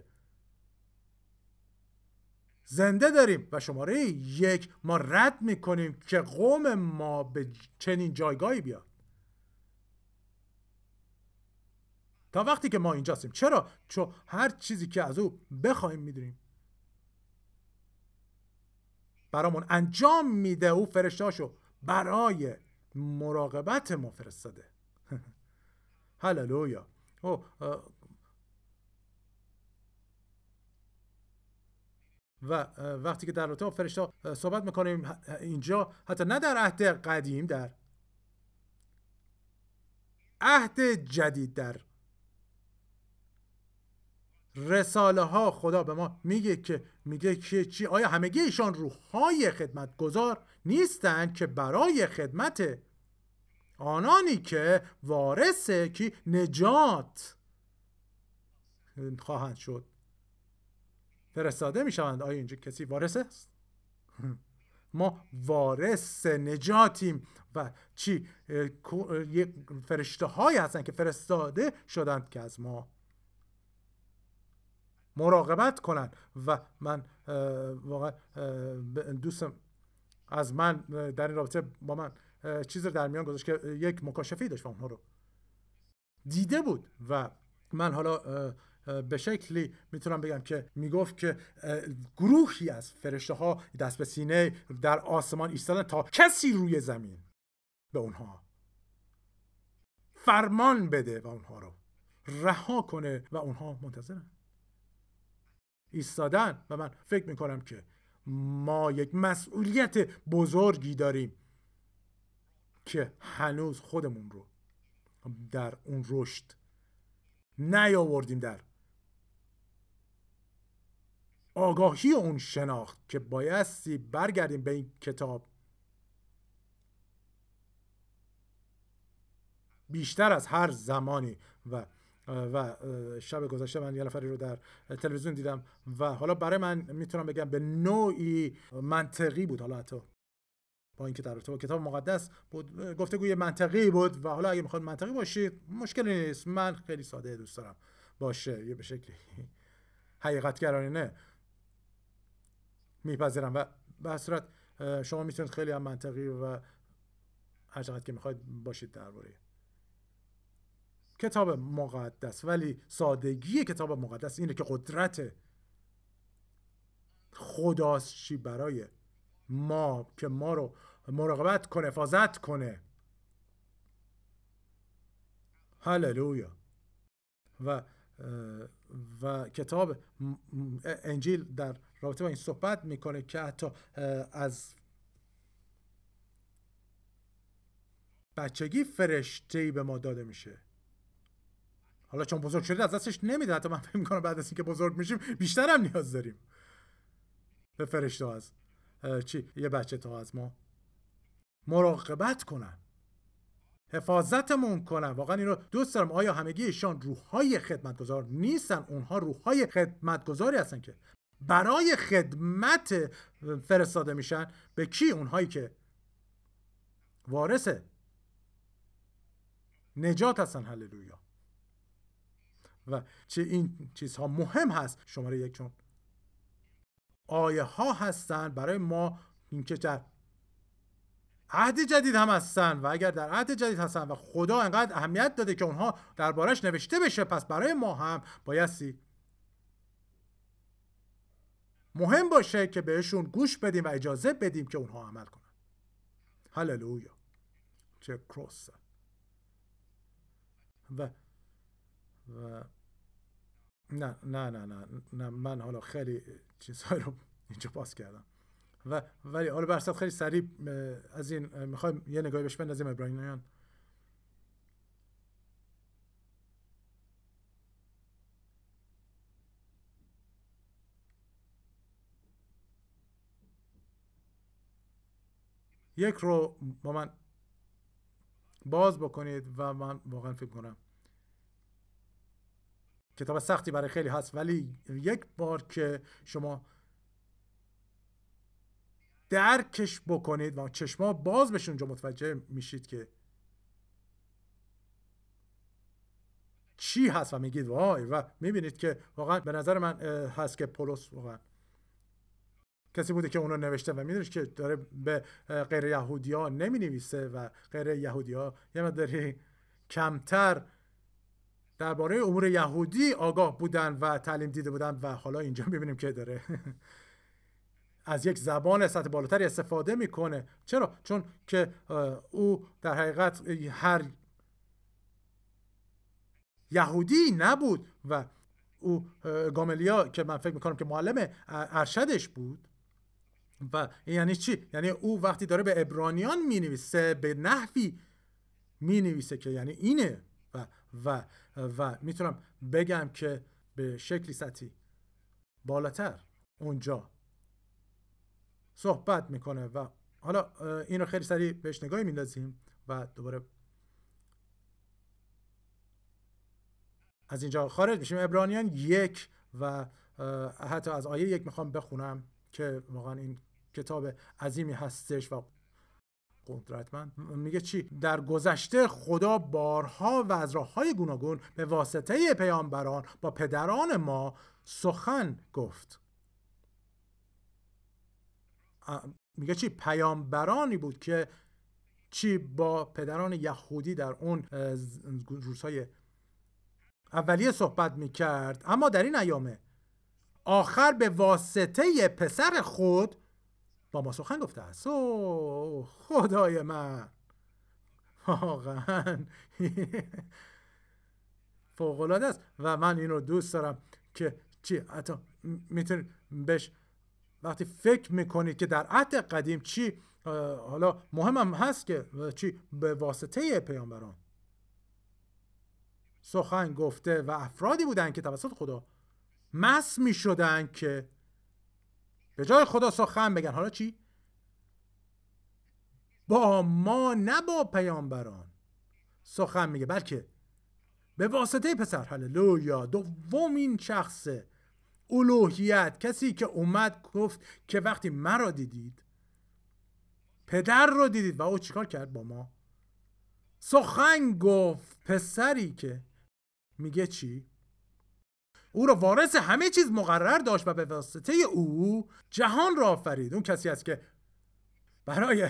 زنده داریم و شماره یک ما رد می‌کنیم که قوم ما به چنین جایگاهی بیاد. تا وقتی که ما اینجاستیم. چرا؟ چون هر چیزی که از او بخوایم می‌دونیم. برامون انجام میده او فرشتاشو برای مراقبت ما فرستاده. <laughs> هللویا. و وقتی که در رابطه با فرشته صحبت می‌کنیم اینجا حتی نه در عهد قدیم در عهد جدید در رساله ها خدا به ما میگه که میگه که چی؟ آیا همگی ایشان روحهای خدمتگذار نیستند که برای خدمت آنانی که وارث کی نجات خواهند شد؟ فرستاده می‌شوند. آیا اینجا کسی وارث است؟ <laughs> ما وارث نجاتیم. و چی؟ فرشته های هستن که فرستاده شدند که از ما مراقبت کنند. و من واقعا دوستم از من در این رابطه با من چیز رو در میان گذاشت که یک مکاشفه داشت و اونها رو دیده بود. و من حالا به شکلی می‌تونم بگم که می‌گفت که گروهی از فرشته ها دست به سینه در آسمان ایستادن تا کسی روی زمین به اونها فرمان بده و اونها رو رها کنه و اونها منتظرن. ایستادن و من فکر می‌کنم که ما یک مسئولیت بزرگی داریم که هنوز خودمون رو در اون رشد نیاوردیم در آگاهی اون شناخت که بایستی برگردیم به این کتاب. بیشتر از هر زمانی و و شب گذشته من یه نفری رو در تلویزیون دیدم و حالا برای من می‌تونم بگم به نوعی منطقی بود. حالا حتی با اینکه در کتاب مقدس بود گفتگوی منطقی بود و حالا اگه می‌خواد منطقی باشید مشکلی نیست. من خیلی ساده دوست دارم. باشه. یه به شکلی. حقیقت نه میپذیرم و به صورت شما می‌تونید خیلی هم منطقی و هر چقدر که می‌خواید باشید درباره کتاب مقدس. ولی سادگی کتاب مقدس اینه که قدرت خداست چی برای ما که ما رو مراقبت کنه حفاظت کنه. هللویا. و و کتاب انجیل در رابطه با این صحبت می‌کنه که حتی از بچگی فرشته به ما داده میشه. حالا چون بزرگ شده از دستش نمیده. حتی من فکر می‌کنم بعد از اینکه بزرگ میشیم بیشتر هم نیاز داریم. به فرشته از چی؟ یه بچه تا از ما مراقبت کنن. حفاظتمون کنن. واقعا این رو دوست دارم. آیا همگی ایشان روحهای خدمتگذار نیستن؟ اونها روحهای خدمتگذاری هستن که برای خدمت فرستاده میشن به کی؟ اونهایی که وارث نجات هستن هللویا. و چه این چیزها مهم هست. شماره یک چون آیه ها هستن برای ما اینکه در عهد جدید هم هستن و اگر در عهد جدید هستن و خدا انقدر اهمیت داده که اونها دربارش نوشته بشه پس برای ما هم بایستی مهم باشه که بهشون گوش بدیم و اجازه بدیم که اونها عمل کنن. هللویا. چه کروس و و نه نه نه نه نه من حالا خیلی چیزهای رو اینجا باز کردم. و ولی حالا برصد خیلی سریع از این می‌خوایم یه نگاهی بهش بندازیم ابراهیمیان یک رو با من باز بکنید و من واقعا فکر کنم کتاب سختی برای خیلی هست ولی یک بار که شما درکش بکنید و چشما باز بشون اونجا متوجه میشید که چی هست و میگید. وای و می‌بینید که واقعا به نظر من هست که پولس واقعا کسی بوده که اونو نوشته و می‌دونید که داره به غیر یهودی ها نمی نویسه و غیر یهودی ها یه مداری کمتر درباره امور یهودی آگاه بودن و تعلیم دیده بودن و حالا اینجا می‌بینیم که داره <laughs> از یک زبان سطح بالاتری استفاده می‌کنه. چرا؟ چون که او در حقیقت هر یهودی نبود و او گاملیا که من فکر می‌کنم که معلم ارشدش بود و یعنی چی؟ یعنی او وقتی داره به ابرانیان می‌نویسه به نحوی می‌نویسه که یعنی اینه. و و و می‌تونم بگم که به شکلی سطحی بالاتر اونجا صحبت می‌کنه و حالا این رو خیلی سریع بهش نگاهی میندازیم و دوباره از اینجا خارج میشیم. ابرانیان یک و حتی از آیه یک می‌خوام بخونم. که واقعا این کتاب عظیمی هستش و قدرتمند. میگه چی؟ در گذشته خدا بارها و از راه های گوناگون به واسطه پیامبران با پدران ما سخن گفت. میگه چی؟ پیامبرانی بود که چی با پدران یهودی در اون روزهای اولیه صحبت می‌کرد. اما در این ایامه آخر به واسطه پسر خود با ما سخن گفته است. او خدای من. واقعا. فوقلاده است. و من این رو دوست دارم که چی حتی می‌تونید بهش وقتی فکر می‌کنید که در عهد قدیم چی حالا مهم هم هست که چی به واسطه پیامبران. سخن گفته و افرادی بودن که توسط خدا مس می شدن که به جای خدا سخن بگن. حالا چی؟ با ما نه با پیامبران سخن میگه بلکه به واسطه پسر. هللویا. دومین شخص الوهیت کسی که اومد گفت که وقتی مرا دیدید پدر رو دیدید. و او چیکار کرد با ما؟ سخن گفت پسری که میگه چی؟ او را وارث همه چیز مقرر داشت و به واسطه او جهان را آفرید. اون کسی است که برای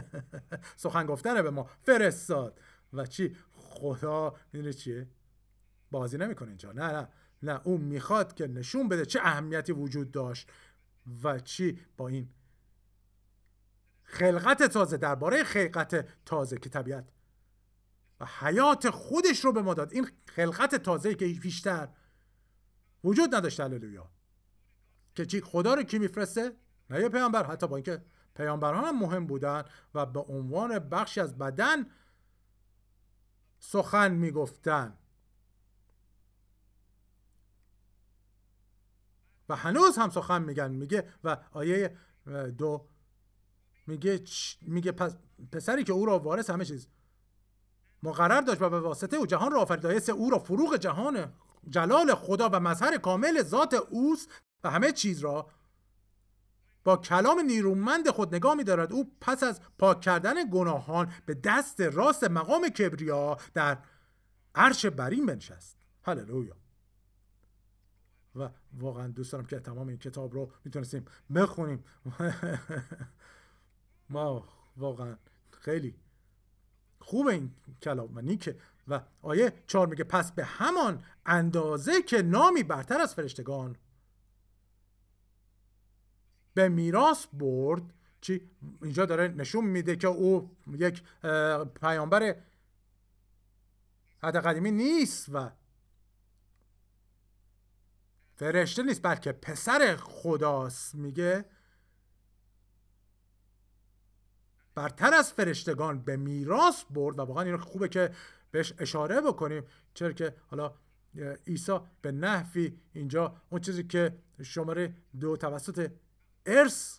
<laughs> سخن گفتن به ما فرستاد. و چی؟ خدا می‌دونه چیه؟ بازی نمی‌کنه اینجا. نه نه نه. اون می‌خواد که نشون بده چه اهمیتی وجود داشت. و چی؟ با این خلقت تازه درباره خلقت تازه که طبیعت و حیات خودش رو به ما داد. این خلقت تازه که بیشتر وجود نداشته هللویا. که چی؟ خدا رو کی میفرسته؟ نه یه پیامبر. حتی با اینکه پیامبران هم مهم بودن و به عنوان بخشی از بدن سخن می‌گفتن. و هنوز هم سخن میگن. میگه و آیه دو میگه میگه پس پسری که او را وارث همه چیز مقرر داشت و به واسطه او جهان را آفرید او را فروغ جهان جلال خدا و مظهر کامل ذات اوست و همه چیز را با کلام نیرومند خود نگاه می دارد او پس از پاک کردن گناهان به دست راست مقام کبریا در عرش برین بنشست. هللویا. و واقعا دوست دارم که تمام این کتاب رو می‌تونستیم بخونیم. <laughs> ما واقعا خیلی خوب این کلام و نیکه و آیه چهار میگه پس به همان اندازه که نامی برتر از فرشتگان. به میراث برد چی؟ اینجا داره نشون میده که او یک پیامبر عهد قدیمی نیست و فرشته نیست بلکه پسر خداست میگه. برتر از فرشتگان به میراث برد و واقعا این خوبه که بهش اشاره بکنیم چرا که حالا عیسی به نحوی اینجا اون چیزی که شماره دو توسط ارث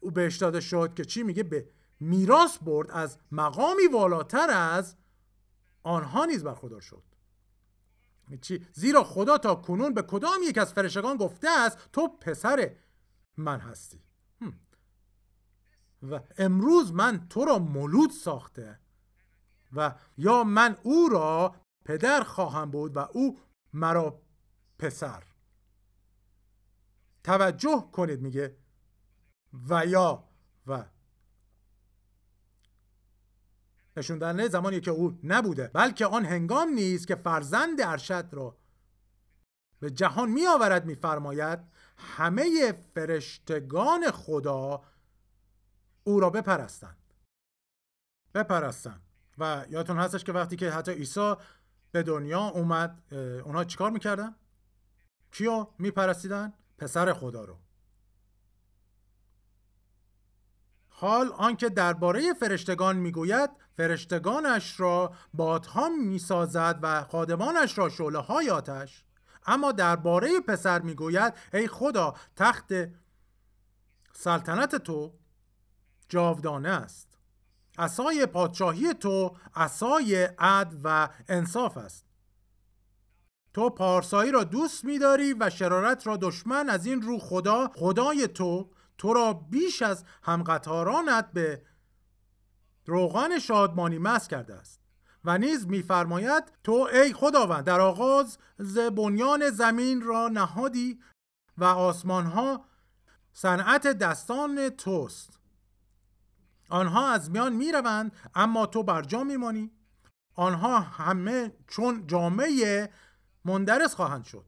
او بهش داده شد که چی میگه؟ به میراث برد از مقامی والاتر از آنها نیز برخوردار شد. چی؟ زیرا خدا تا کنون به کدام یک از فرشتگان گفته است تو پسر من هستی. و امروز من تو را مولود ساخته و یا من او را پدر خواهم بود و او مرا پسر. توجه کنید میگه. و یا و. نشون دهنده زمانی که او نبوده بلکه آن هنگام نیست که فرزند ارشد را به جهان می آورد میفرماید همه فرشتگان خدا او را بپرستند بپرستند و یادتون هستش که وقتی که حتی عیسی به دنیا اومد اونها چیکار می‌کردن؟ کیو میپرستیدن؟ پسر خدا رو حال آنکه درباره فرشتگان می‌گوید فرشتگانش را بادها می‌سازد و خادمانش را شعله های آتش اما درباره پسر می‌گوید ای خدا تخت سلطنت تو جاودانه است. اسای پادشاهی تو اسای عدل و انصاف است. تو پارسایی را دوست می‌داری و شرارت را دشمن از این رو خدا خدای تو تو را بیش از همقطارانت به روغان شادمانی مس کرده است و نیز میفرماید تو ای خداوند در آغاز ز بنیان زمین را نهادی و آسمان ها صنعت دستان توست. آنها از میان می‌روند اما تو بر جا میمانی. آنها همه چون جامعه مندرس خواهند شد.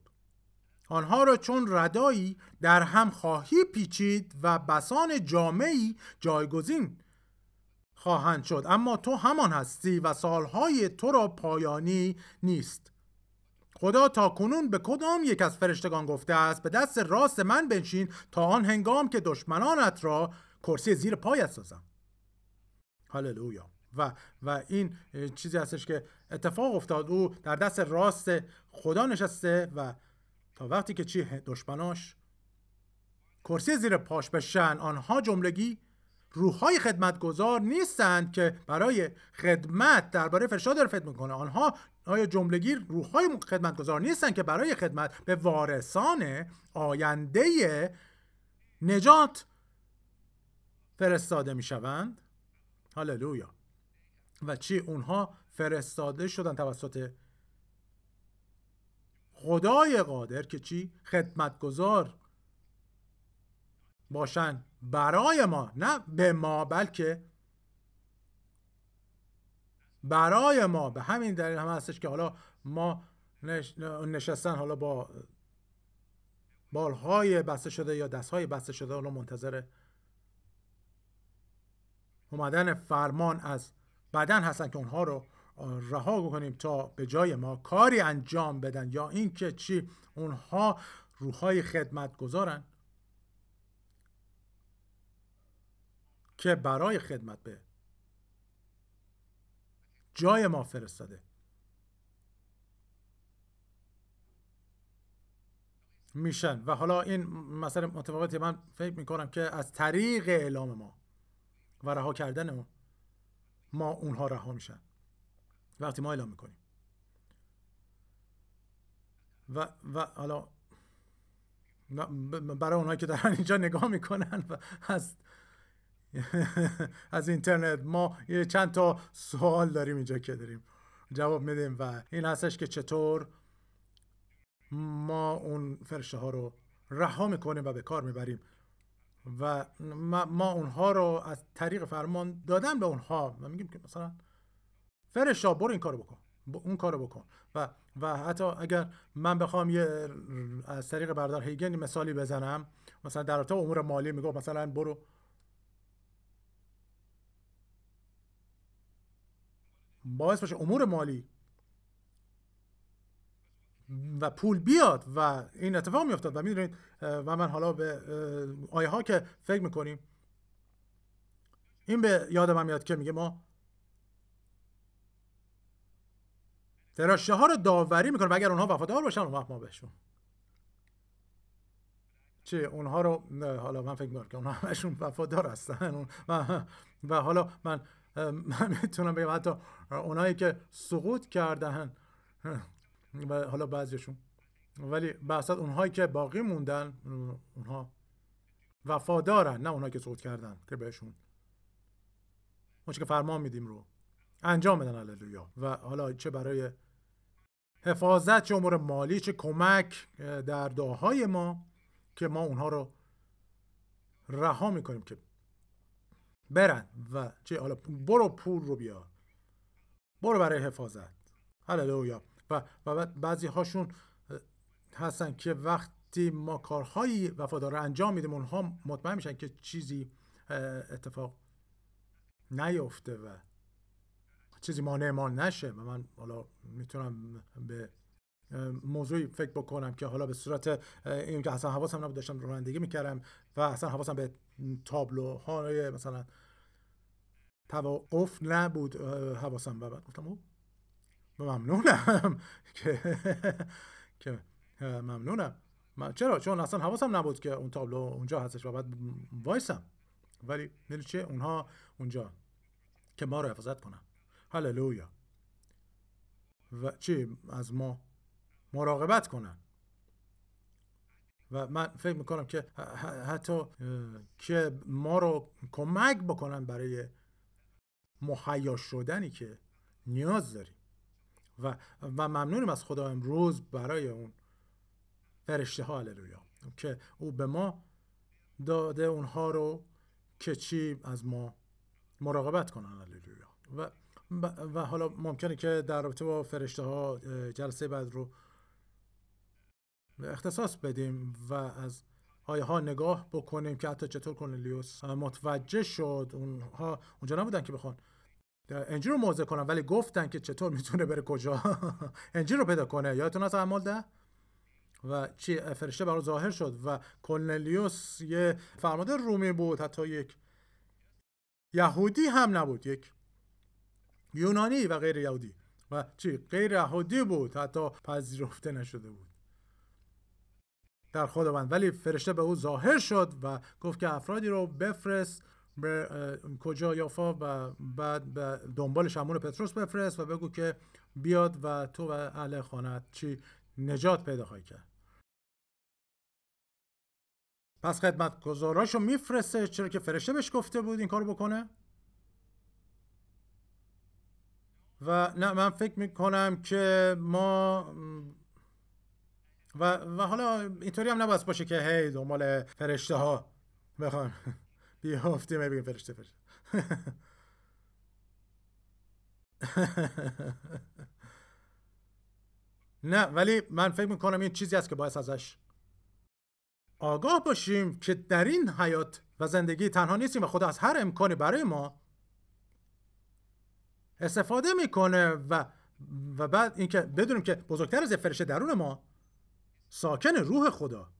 آنها را چون ردایی در هم خواهی پیچید و بسان جامعی جایگزین خواهند شد. اما تو همان هستی و سالهای تو را پایانی نیست. خدا تا کنون به کدام یک از فرشتگان گفته است به دست راست من بنشین تا آن هنگام که دشمنانت را کرسی زیر پایت سازم. هللویا و و این چیزی هستش که اتفاق افتاد. او در دست راست خدا نشسته و تا وقتی که چی؟ دشمناش کرسی زیر پاش بشن. آنها جملگی روحهای خدمتگزار نیستند که برای خدمت درباره فرشاد داره می‌کنه. آنها آیا جملگی روحهای خدمتگزار نیستند که برای خدمت به وارثان آینده نجات فرستاده می‌شوند؟ هللویا و چی؟ اونها فرستاده شدن توسط خدای قادر که چی؟ خدمتگزار باشن برای ما نه به ما بلکه برای ما. به همین دلیل هم هستش که حالا ما نشستن حالا با بالهای بسته شده یا دستهای بسته شده حالا منتظر اومدن فرمان از بدن هستن که اونها رو رها کنیم تا به جای ما کاری انجام بدن. یا اینکه چی؟ اونها روحای خدمت گذارن که برای خدمت به جای ما فرستاده. میشن. و حالا این مسئله متفاوتی من فکر می‌کنم که از طریق اعلام ما و رها کردن ما ما اونها رها میشن. وقتی ما اعلام می‌کنیم. و و حالا برای اونهایی که دارن اینجا نگاه می‌کنن و از از اینترنت ما یه چند تا سوال داریم اینجا که داریم جواب میدیم و این هستش که چطور ما اون فرشته ها رو رها می‌کنیم و به کار می‌بریم. و ما اونها رو از طریق فرمان دادن به اونها و میگیم که مثلا فرشا برو این کارو بکن اون کارو بکن. و و حتی اگر من بخوام یه از طریق بردار هیگن مثالی بزنم مثلا در رابطه امور مالی میگم مثلا برو. باعث باشه امور مالی و پول بیاد و این اتفاق میافتاد. و می‌دونید و من حالا به آیه ها که فکر می‌کنیم این به یاد من میاد که میگه ما فراشه ها رو داوری می‌کنه و اگر اونها وفادار باشن اون وقت ما بهشون. چه اونها رو حالا من فکر می‌کنم که اونها همشون وفادار هستن. و, و حالا من من می‌تونم بگم حتی اونایی که سقوط کردن و حالا بعضیشون. ولی بحثت اونهایی که باقی موندن اونها وفادارن نه اونهایی که سقوط کردن که بهشون. اون که فرمان میدیم رو انجام بدن هللویا. و حالا چه برای حفاظت چه امور مالی چه کمک در دعاهای ما که ما اونها رو رها می‌کنیم که برن و چه حالا برو پول رو بیار. برو برای حفاظت. هللویا. و و بعضی هاشون هستن که وقتی ما کارهایی وفادار انجام میدیم اونها مطمئن میشن که چیزی اتفاق نیفته و چیزی مانع ما نشه. و من حالا می‌تونم به موضوعی فکر بکنم که حالا به صورت این که اصلا حواسم نبود داشتم رانندگی می‌کردم و اصلا حواسم به تابلوهای مثلا توقف نبود حواسم به بعد. گفتم ممنونم. <laughs> که که ممنونم. چرا؟ چون اصلا حواسم نبود که اون تابلو اونجا هستش و بعد وایسم. ولی چه اونها اونجا. که ما رو حفاظت کنن. هللویا. و چی؟ از ما مراقبت کنن. و من فکر می‌کنم که حتی که ما رو کمک بکنن برای مهیا شدنی که نیاز داریم. و و ممنونیم از خدا امروز برای اون فرشته ها هللویا که او به ما داده اونها رو که چی از ما مراقبت کنن هللویا. و و حالا ممکنه که در رابطه با فرشته ها جلسه بعد رو اختصاص بدیم و از آیه ها نگاه بکنیم که حتی چطور کنلیوس متوجه شد اونها اونجا نبودن که بخوان انجیل رو موضع کنن ولی گفتن که چطور می‌تونه بره کجا؟ <laughs> انجیل رو پیدا کنه. یادتون از اعمال ده؟ و چی؟ فرشته برای ظاهر شد و کورنلیوس یه فرمانده رومی بود حتی یک یهودی هم نبود یک یونانی و غیر یهودی. و چی؟ غیر یهودی بود حتی پذیرفته نشده بود. در خداوند. ولی فرشته به او ظاهر شد و گفت که افرادی رو بفرست به کجا یافا و بعد به دنبال شمون پتروس بفرست و بگو که بیاد و تو و اهل خانت چی نجات پیدا خواهی کرد. پس خدمت گذاراشو میفرسته چرا که فرشته بهش گفته بود این کارو بکنه؟ و نه من فکر می‌کنم که ما و, و حالا اینطوری هم نباید باشه که هی دنبال فرشته ها بخوام بیافتیم بگیم فرشته فرشته. <laughs> نه ولی من فکر می‌کنم این چیزی است که باید ازش آگاه باشیم که در این حیات و زندگی تنها نیستیم و خدا از هر امکانی برای ما استفاده می‌کنه و و بعد اینکه بدونیم که بزرگتر از فرشته درون ما ساکن روح خدا.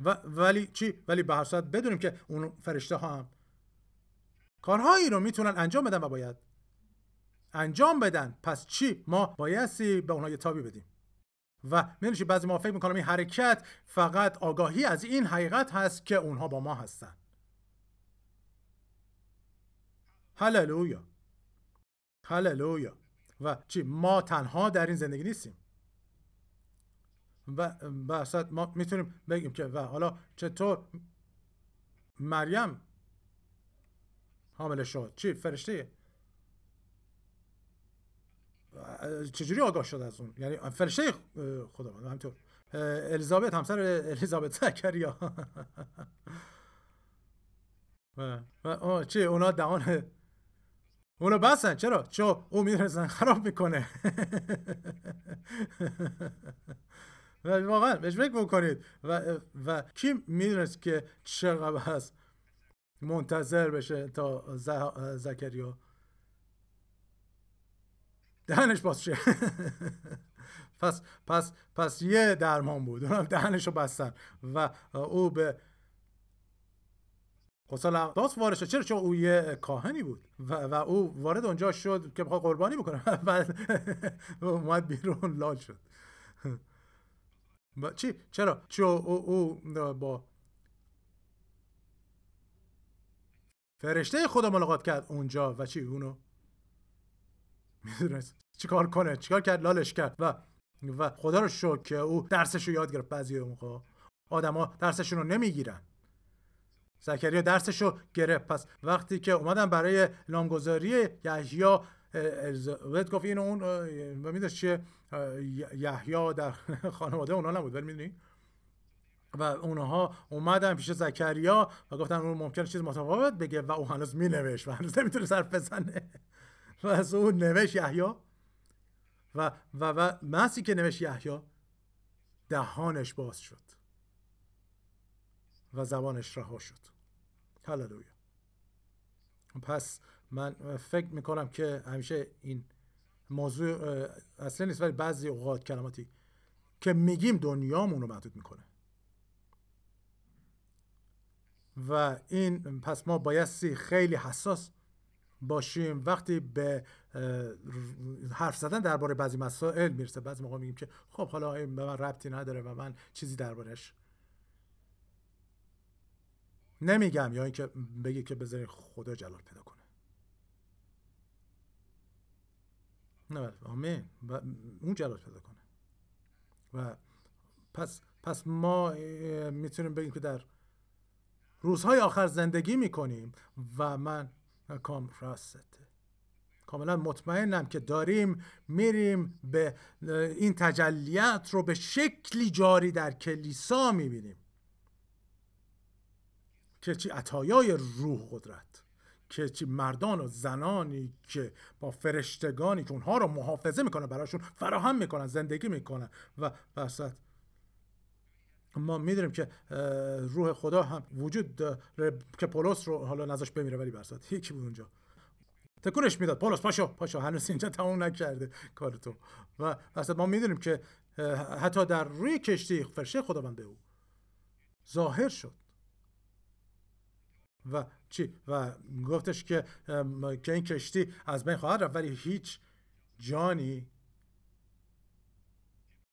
و ولی چی؟ ولی به هر صورت بدونیم که اون فرشته ها هم. کارهایی رو می‌تونن انجام بدن و باید انجام بدن. پس چی؟ ما بایستی به اونها یه تابی بدیم. و می‌دونی بعضی ما فکر می‌کنم این حرکت فقط آگاهی از این حقیقت هست که اونها با ما هستن. هللویا. هللویا. و چی؟ ما تنها در این زندگی نیستیم. و بحثت ما می‌تونیم بگیم که و حالا چطور مریم حامله شد چی فرشته؟ چجوری آگاه شد از اون؟ یعنی فرشته خداوند همینطور. الیزابت همسر الیزابت زکریا. و, چه اونا دهان اونا بسن چرا؟ چون او می‌دونستن خراب می‌کنه. و واقعا بهش فکر بکنید. و, و کی می‌دونست که چقدر هست منتظر بشه تا زکریا؟ دهنش باز شه. <laughs> پس پس پس یه درمان بود. اونم دهنش رو بستن. و او به غسل اقداس وارد چرا؟ چون او یه کاهنی بود. و, و او وارد اونجا شد که بخواد قربانی بکنه. <laughs> بعد اومد بیرون لال شد. چی؟ چرا؟ چون او, او با فرشته خدا ملاقات کرد اونجا و چی؟ اونو می‌دونست. چیکار کنه؟ چیکار کرد؟ لالش کرد. و و خدا رو شکر که او درسش رو یاد گرفت بعضی موقع. آدما درسشون رو نمی‌گیرن. زکریا درسش رو گرفت. پس وقتی که اومدن برای نامگذاری یحیی الیزابت گفت این اون و می‌دونست چیه؟ یحیی در <laughs> خانواده اونا نبود ولی می‌دونی؟ و اونها اومدن پیش زکریا و گفتن اون ممکنه چیز متفاوت بگه و او هنوز می نوشت و هنوز نمی‌تونه صرف بزنه. <laughs> و از اون نوشت یحیی. و و و مسی که نوشت یحیی دهانش باز شد و زبانش رها شد. هللویا. پس من فکر می‌کنم که همیشه این موضوع اصلا نیست ولی بعضی اوقات کلماتی که میگیم دنیامون رو محدود می‌کنه. و این پس ما بایستی خیلی حساس باشیم. وقتی به حرف زدن درباره بعضی مسائل می‌رسه بعضی موقع میگیم که خب حالا این به من ربطی نداره و من چیزی دربارش نمیگم یا اینکه بگی که بذارین خدا جلال پیدا کنه. نه آمین. و اون جلال پیدا کنه. و پس پس ما می‌تونیم بگیم که در روزهای آخر زندگی می‌کنیم و من کام راسته کاملا مطمئنم که داریم میریم به این تجلیت رو به شکلی جاری در کلیسا می‌بینیم. که چی عطایای روح قدرت که چی مردان و زنانی که با فرشتگانی که اونها رو محافظه می‌کنن براشون فراهم می‌کنن زندگی می‌کنن و وسط ما می‌دونیم که روح خدا هم وجود داره که پولس رو حالا نذاش بمیره ولی برسات یکی بود اونجا. تکونش می‌داد. پولس پاشو پاشو. هنوز اینجا تموم نکرده کارتو. و اصلا ما می‌دونیم که حتی در روی کشتی فرشه خداوند به او ظاهر شد. و چی؟ و گفتش که که این کشتی از بین خواهد رفت ولی هیچ جانی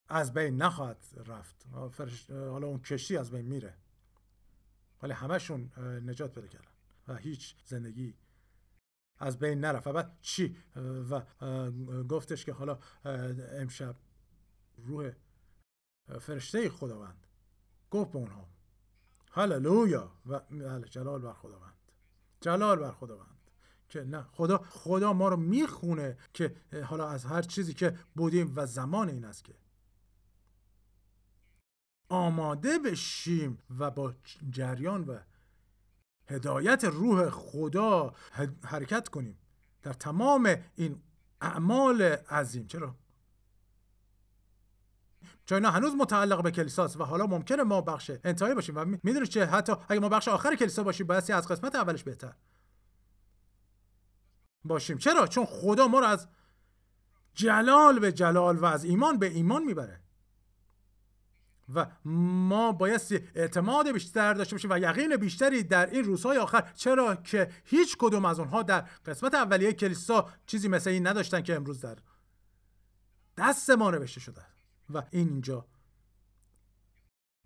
از بین نخواهد رفت. حالا اون کشتی از بین میره. ولی همشون نجات پیدا کردن و هیچ زندگی از بین نرفت. و بعد چی؟ و گفتش که حالا امشب روح فرشته خداوند گفت به اونها هللویا. و بله، جلال بر خداوند. جلال بر خداوند. که نه خدا خدا ما رو می‌خونه که حالا از هر چیزی که بودیم و زمان این است که آماده بشیم و با جریان و هدایت روح خدا حرکت کنیم در تمام این اعمال عظیم. چرا؟ چون اینا هنوز متعلق به کلیساست و حالا ممکنه ما بخش انتهایی باشیم و می‌دونید چه حتی اگه ما بخش آخر کلیسا باشیم بایستی از قسمت اولش بهتر. باشیم. چرا؟ چون خدا ما رو از جلال به جلال و از ایمان به ایمان می‌بره. و ما بایستی اعتماد بیشتر داشته باشیم و یقین بیشتری در این روزهای آخر. چرا که هیچ کدوم از اونها در قسمت اولیه کلیسا چیزی مثل این نداشتن که امروز در دست ما نوشته شده. و این اینجا.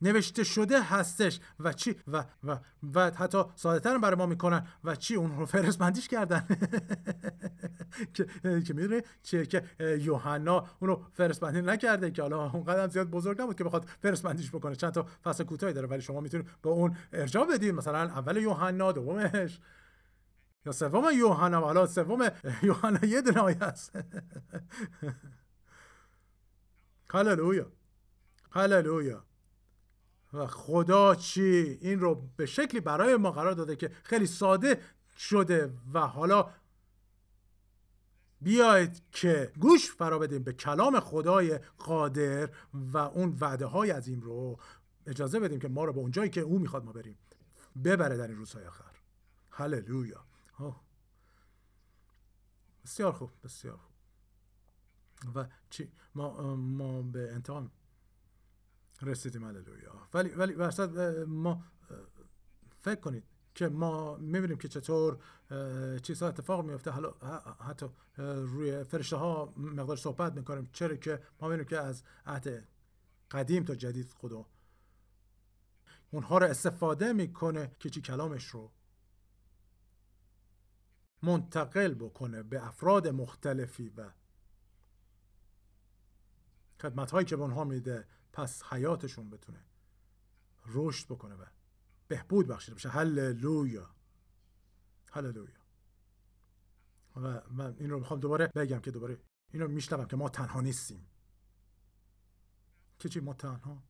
نوشته شده هستش. و چی؟ و و و حتی ساده تر برای ما می‌کنن. و چی؟ اون رو فرستمندیش کردن. <laughs> که می‌دونه چیه که یوحنا اونو فرستمندی نکرده که حالا اونقدر زیاد بزرگ نبود که بخواد فرستمندیش بکنه. چند تا فصل کوتاهی داره. ولی شما می‌تونید به اون ارجاع بدید مثلا اول یوحنا دومش. یا سوم یوحنا. حالا سوم یوحنا یه دونه است. <laughs> هللویا هللویا و خدا چی؟ این رو به شکلی برای ما قرار داده که خیلی ساده شده و حالا بیاید که گوش فرا بدیم به کلام خدای قادر و اون وعده های عظیم رو. اجازه بدیم که ما رو به اونجایی که او می‌خواد ما بریم ببره در این روزهای آخر. هللویا بسیار خوب بسیار خوب. و چی؟ ما ما به انتقام رسیدیم هللویا. ولی ولی ما فکر کنید که ما می‌بینیم که چطور چیزها اتفاق میفته حالا حتی روی فرشته ها مقدار صحبت می‌کنیم. چرا که ما می‌بینیم که از عهد قدیم تا جدید خدا اونها رو استفاده می‌کنه که چی؟ کلامش رو منتقل بکنه به افراد مختلفی و خدمت هایی که به اونها میده پس حیاتشون بتونه رشد بکنه و بهبود بخشیده بشه. هللویا. هللویا. و من این رو می‌خوام دوباره بگم که دوباره این رو میشنوم که ما تنها نیستیم. که چی؟ ما تنها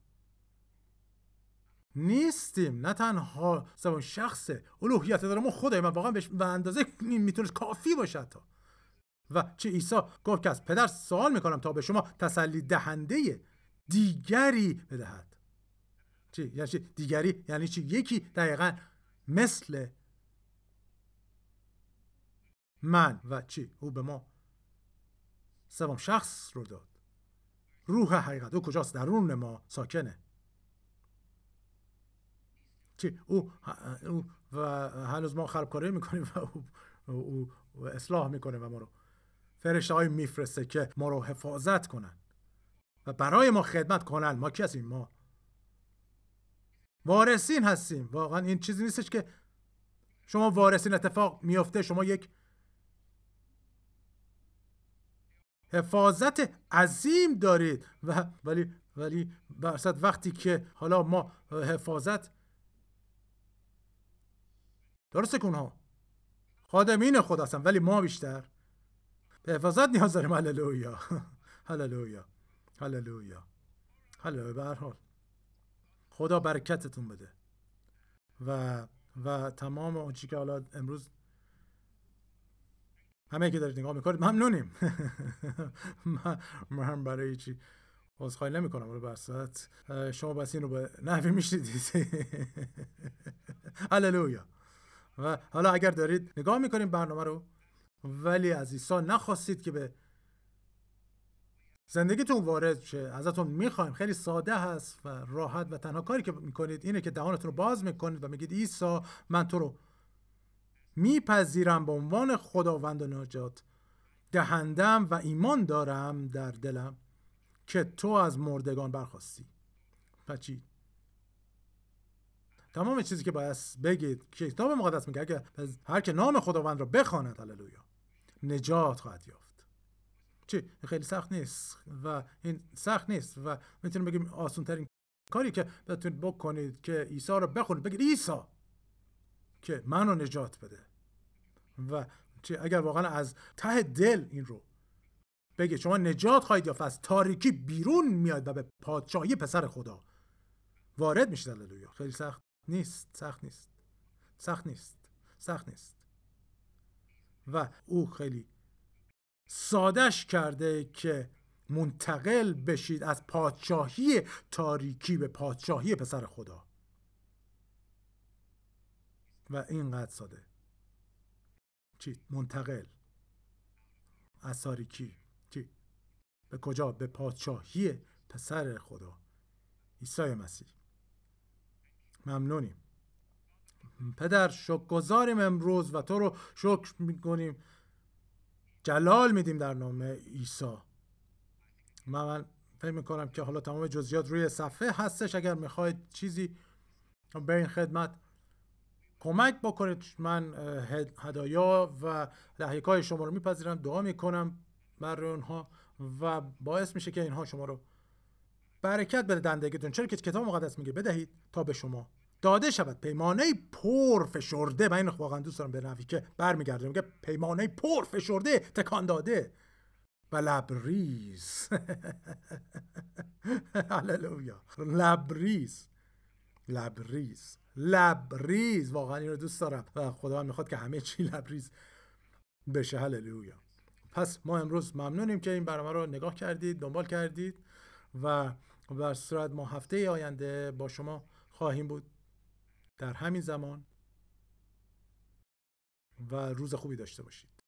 نیستیم. نه تنها زبان شخص الوهیت داره. ما خدای من واقعا به اندازه می‌تونست کافی باشه تا و چه عیسی گفت که از پدر سوال می‌کنم تا به شما تسلی دهنده دیگری بدهد. چی؟ یعنی چی؟ دیگری یعنی چی؟ یکی دقیقا مثل من. و چی؟ او به ما سوم شخص رو داد. روح حقیقت. او کجاست؟ درون ما. ساکنه. چی؟ او, او و هنوز ما خرابکاری می‌کنیم و او, او, او اصلاح می‌کنه و ما رو. فرشته میفرسته که ما رو حفاظت کنن. و برای ما خدمت کنن. ما کی هستیم؟ ما. وارثین هستیم. واقعا این چیزی نیستش که شما وارثین اتفاق میفته شما یک حفاظت عظیم دارید. و ولی ولی برصد وقتی که حالا ما حفاظت درسته که اونها خادمین خدا هستن ولی ما بیشتر به حفاظت نیاز داریم. هللویا. <laughs> هللویا. هللویا. هللویا. به هر حال. خدا برکتتون بده. و و تمام اون که حالا امروز همه که دارید نگاه می‌کنید ممنونیم. <laughs> من برای چی عذرخواهی نمی کنم رو برسات شما بس این رو به نحوی میشنیدید. <laughs> هللویا. و حالا اگر دارید نگاه می‌کنید برنامه رو ولی از عیسی نخواستید که به زندگیتون وارد شه. ازتون می‌خوایم. خیلی ساده هست و راحت و تنها کاری که می‌کنید اینه که دهانتون رو باز می‌کنید و میگید عیسی من تو رو میپذیرم به عنوان خداوند و نجات. دهندم و ایمان دارم در دلم که تو از مردگان برخواستی. پچی تمام چیزی که باید بگید کتاب مقدس میگه اگه هر که نام خداوند را بخواند هللویا. نجات خواهد یافت. چی؟ خیلی سخت نیست و این سخت نیست و می‌تونیم بگیم آسون ترین کاری که بتونید بکنید که عیسی رو بخونید بگید عیسی که منو نجات بده. و چی؟ اگر واقعا از ته دل این رو بگه شما نجات خواهید یافت از تاریکی بیرون میاد و به پادشاهی پسر خدا وارد میشید. هللویا. خیلی سخت نیست سخت نیست. سخت نیست. سخت نیست. و او خیلی سادش کرده که منتقل بشید از پادشاهی تاریکی به پادشاهی پسر خدا. و اینقدر ساده. چی؟ منتقل. از تاریکی. چی؟ به کجا؟ به پادشاهی پسر خدا. عیسی مسیح. ممنونیم. پدر شکر گذاریم امروز و تو رو شکر می‌کنیم. جلال میدیم در نام عیسی. من فکر می‌کنم که حالا تمام جزئیات روی صفحه هستش. اگر می‌خواید چیزی به این خدمت کمک بکنید من هدایا و لحیکای شما رو میپذیرم. دعا می‌کنم برای اونها و باعث میشه که اینها شما رو برکت بده دندگیتون. چرا که کتاب مقدس میگه بدهید تا به شما داده شود. پیمانه پر فشرده من این واقعا دوست دارم به نوی که برمیگرده. میگه پیمانه پر فشرده تکان داده. و لبریز. <laughs> هللویا. لبریز. لبریز. لبریز. واقعا این رو دوست دارم. و خدا می‌خواد که همه چی لبریز بشه. هللویا. پس ما امروز ممنونیم که این برنامه رو نگاه کردید دنبال کردید. و بر صورت ما هفته آینده با شما خواهیم بود. در همین زمان و روز خوبی داشته باشید.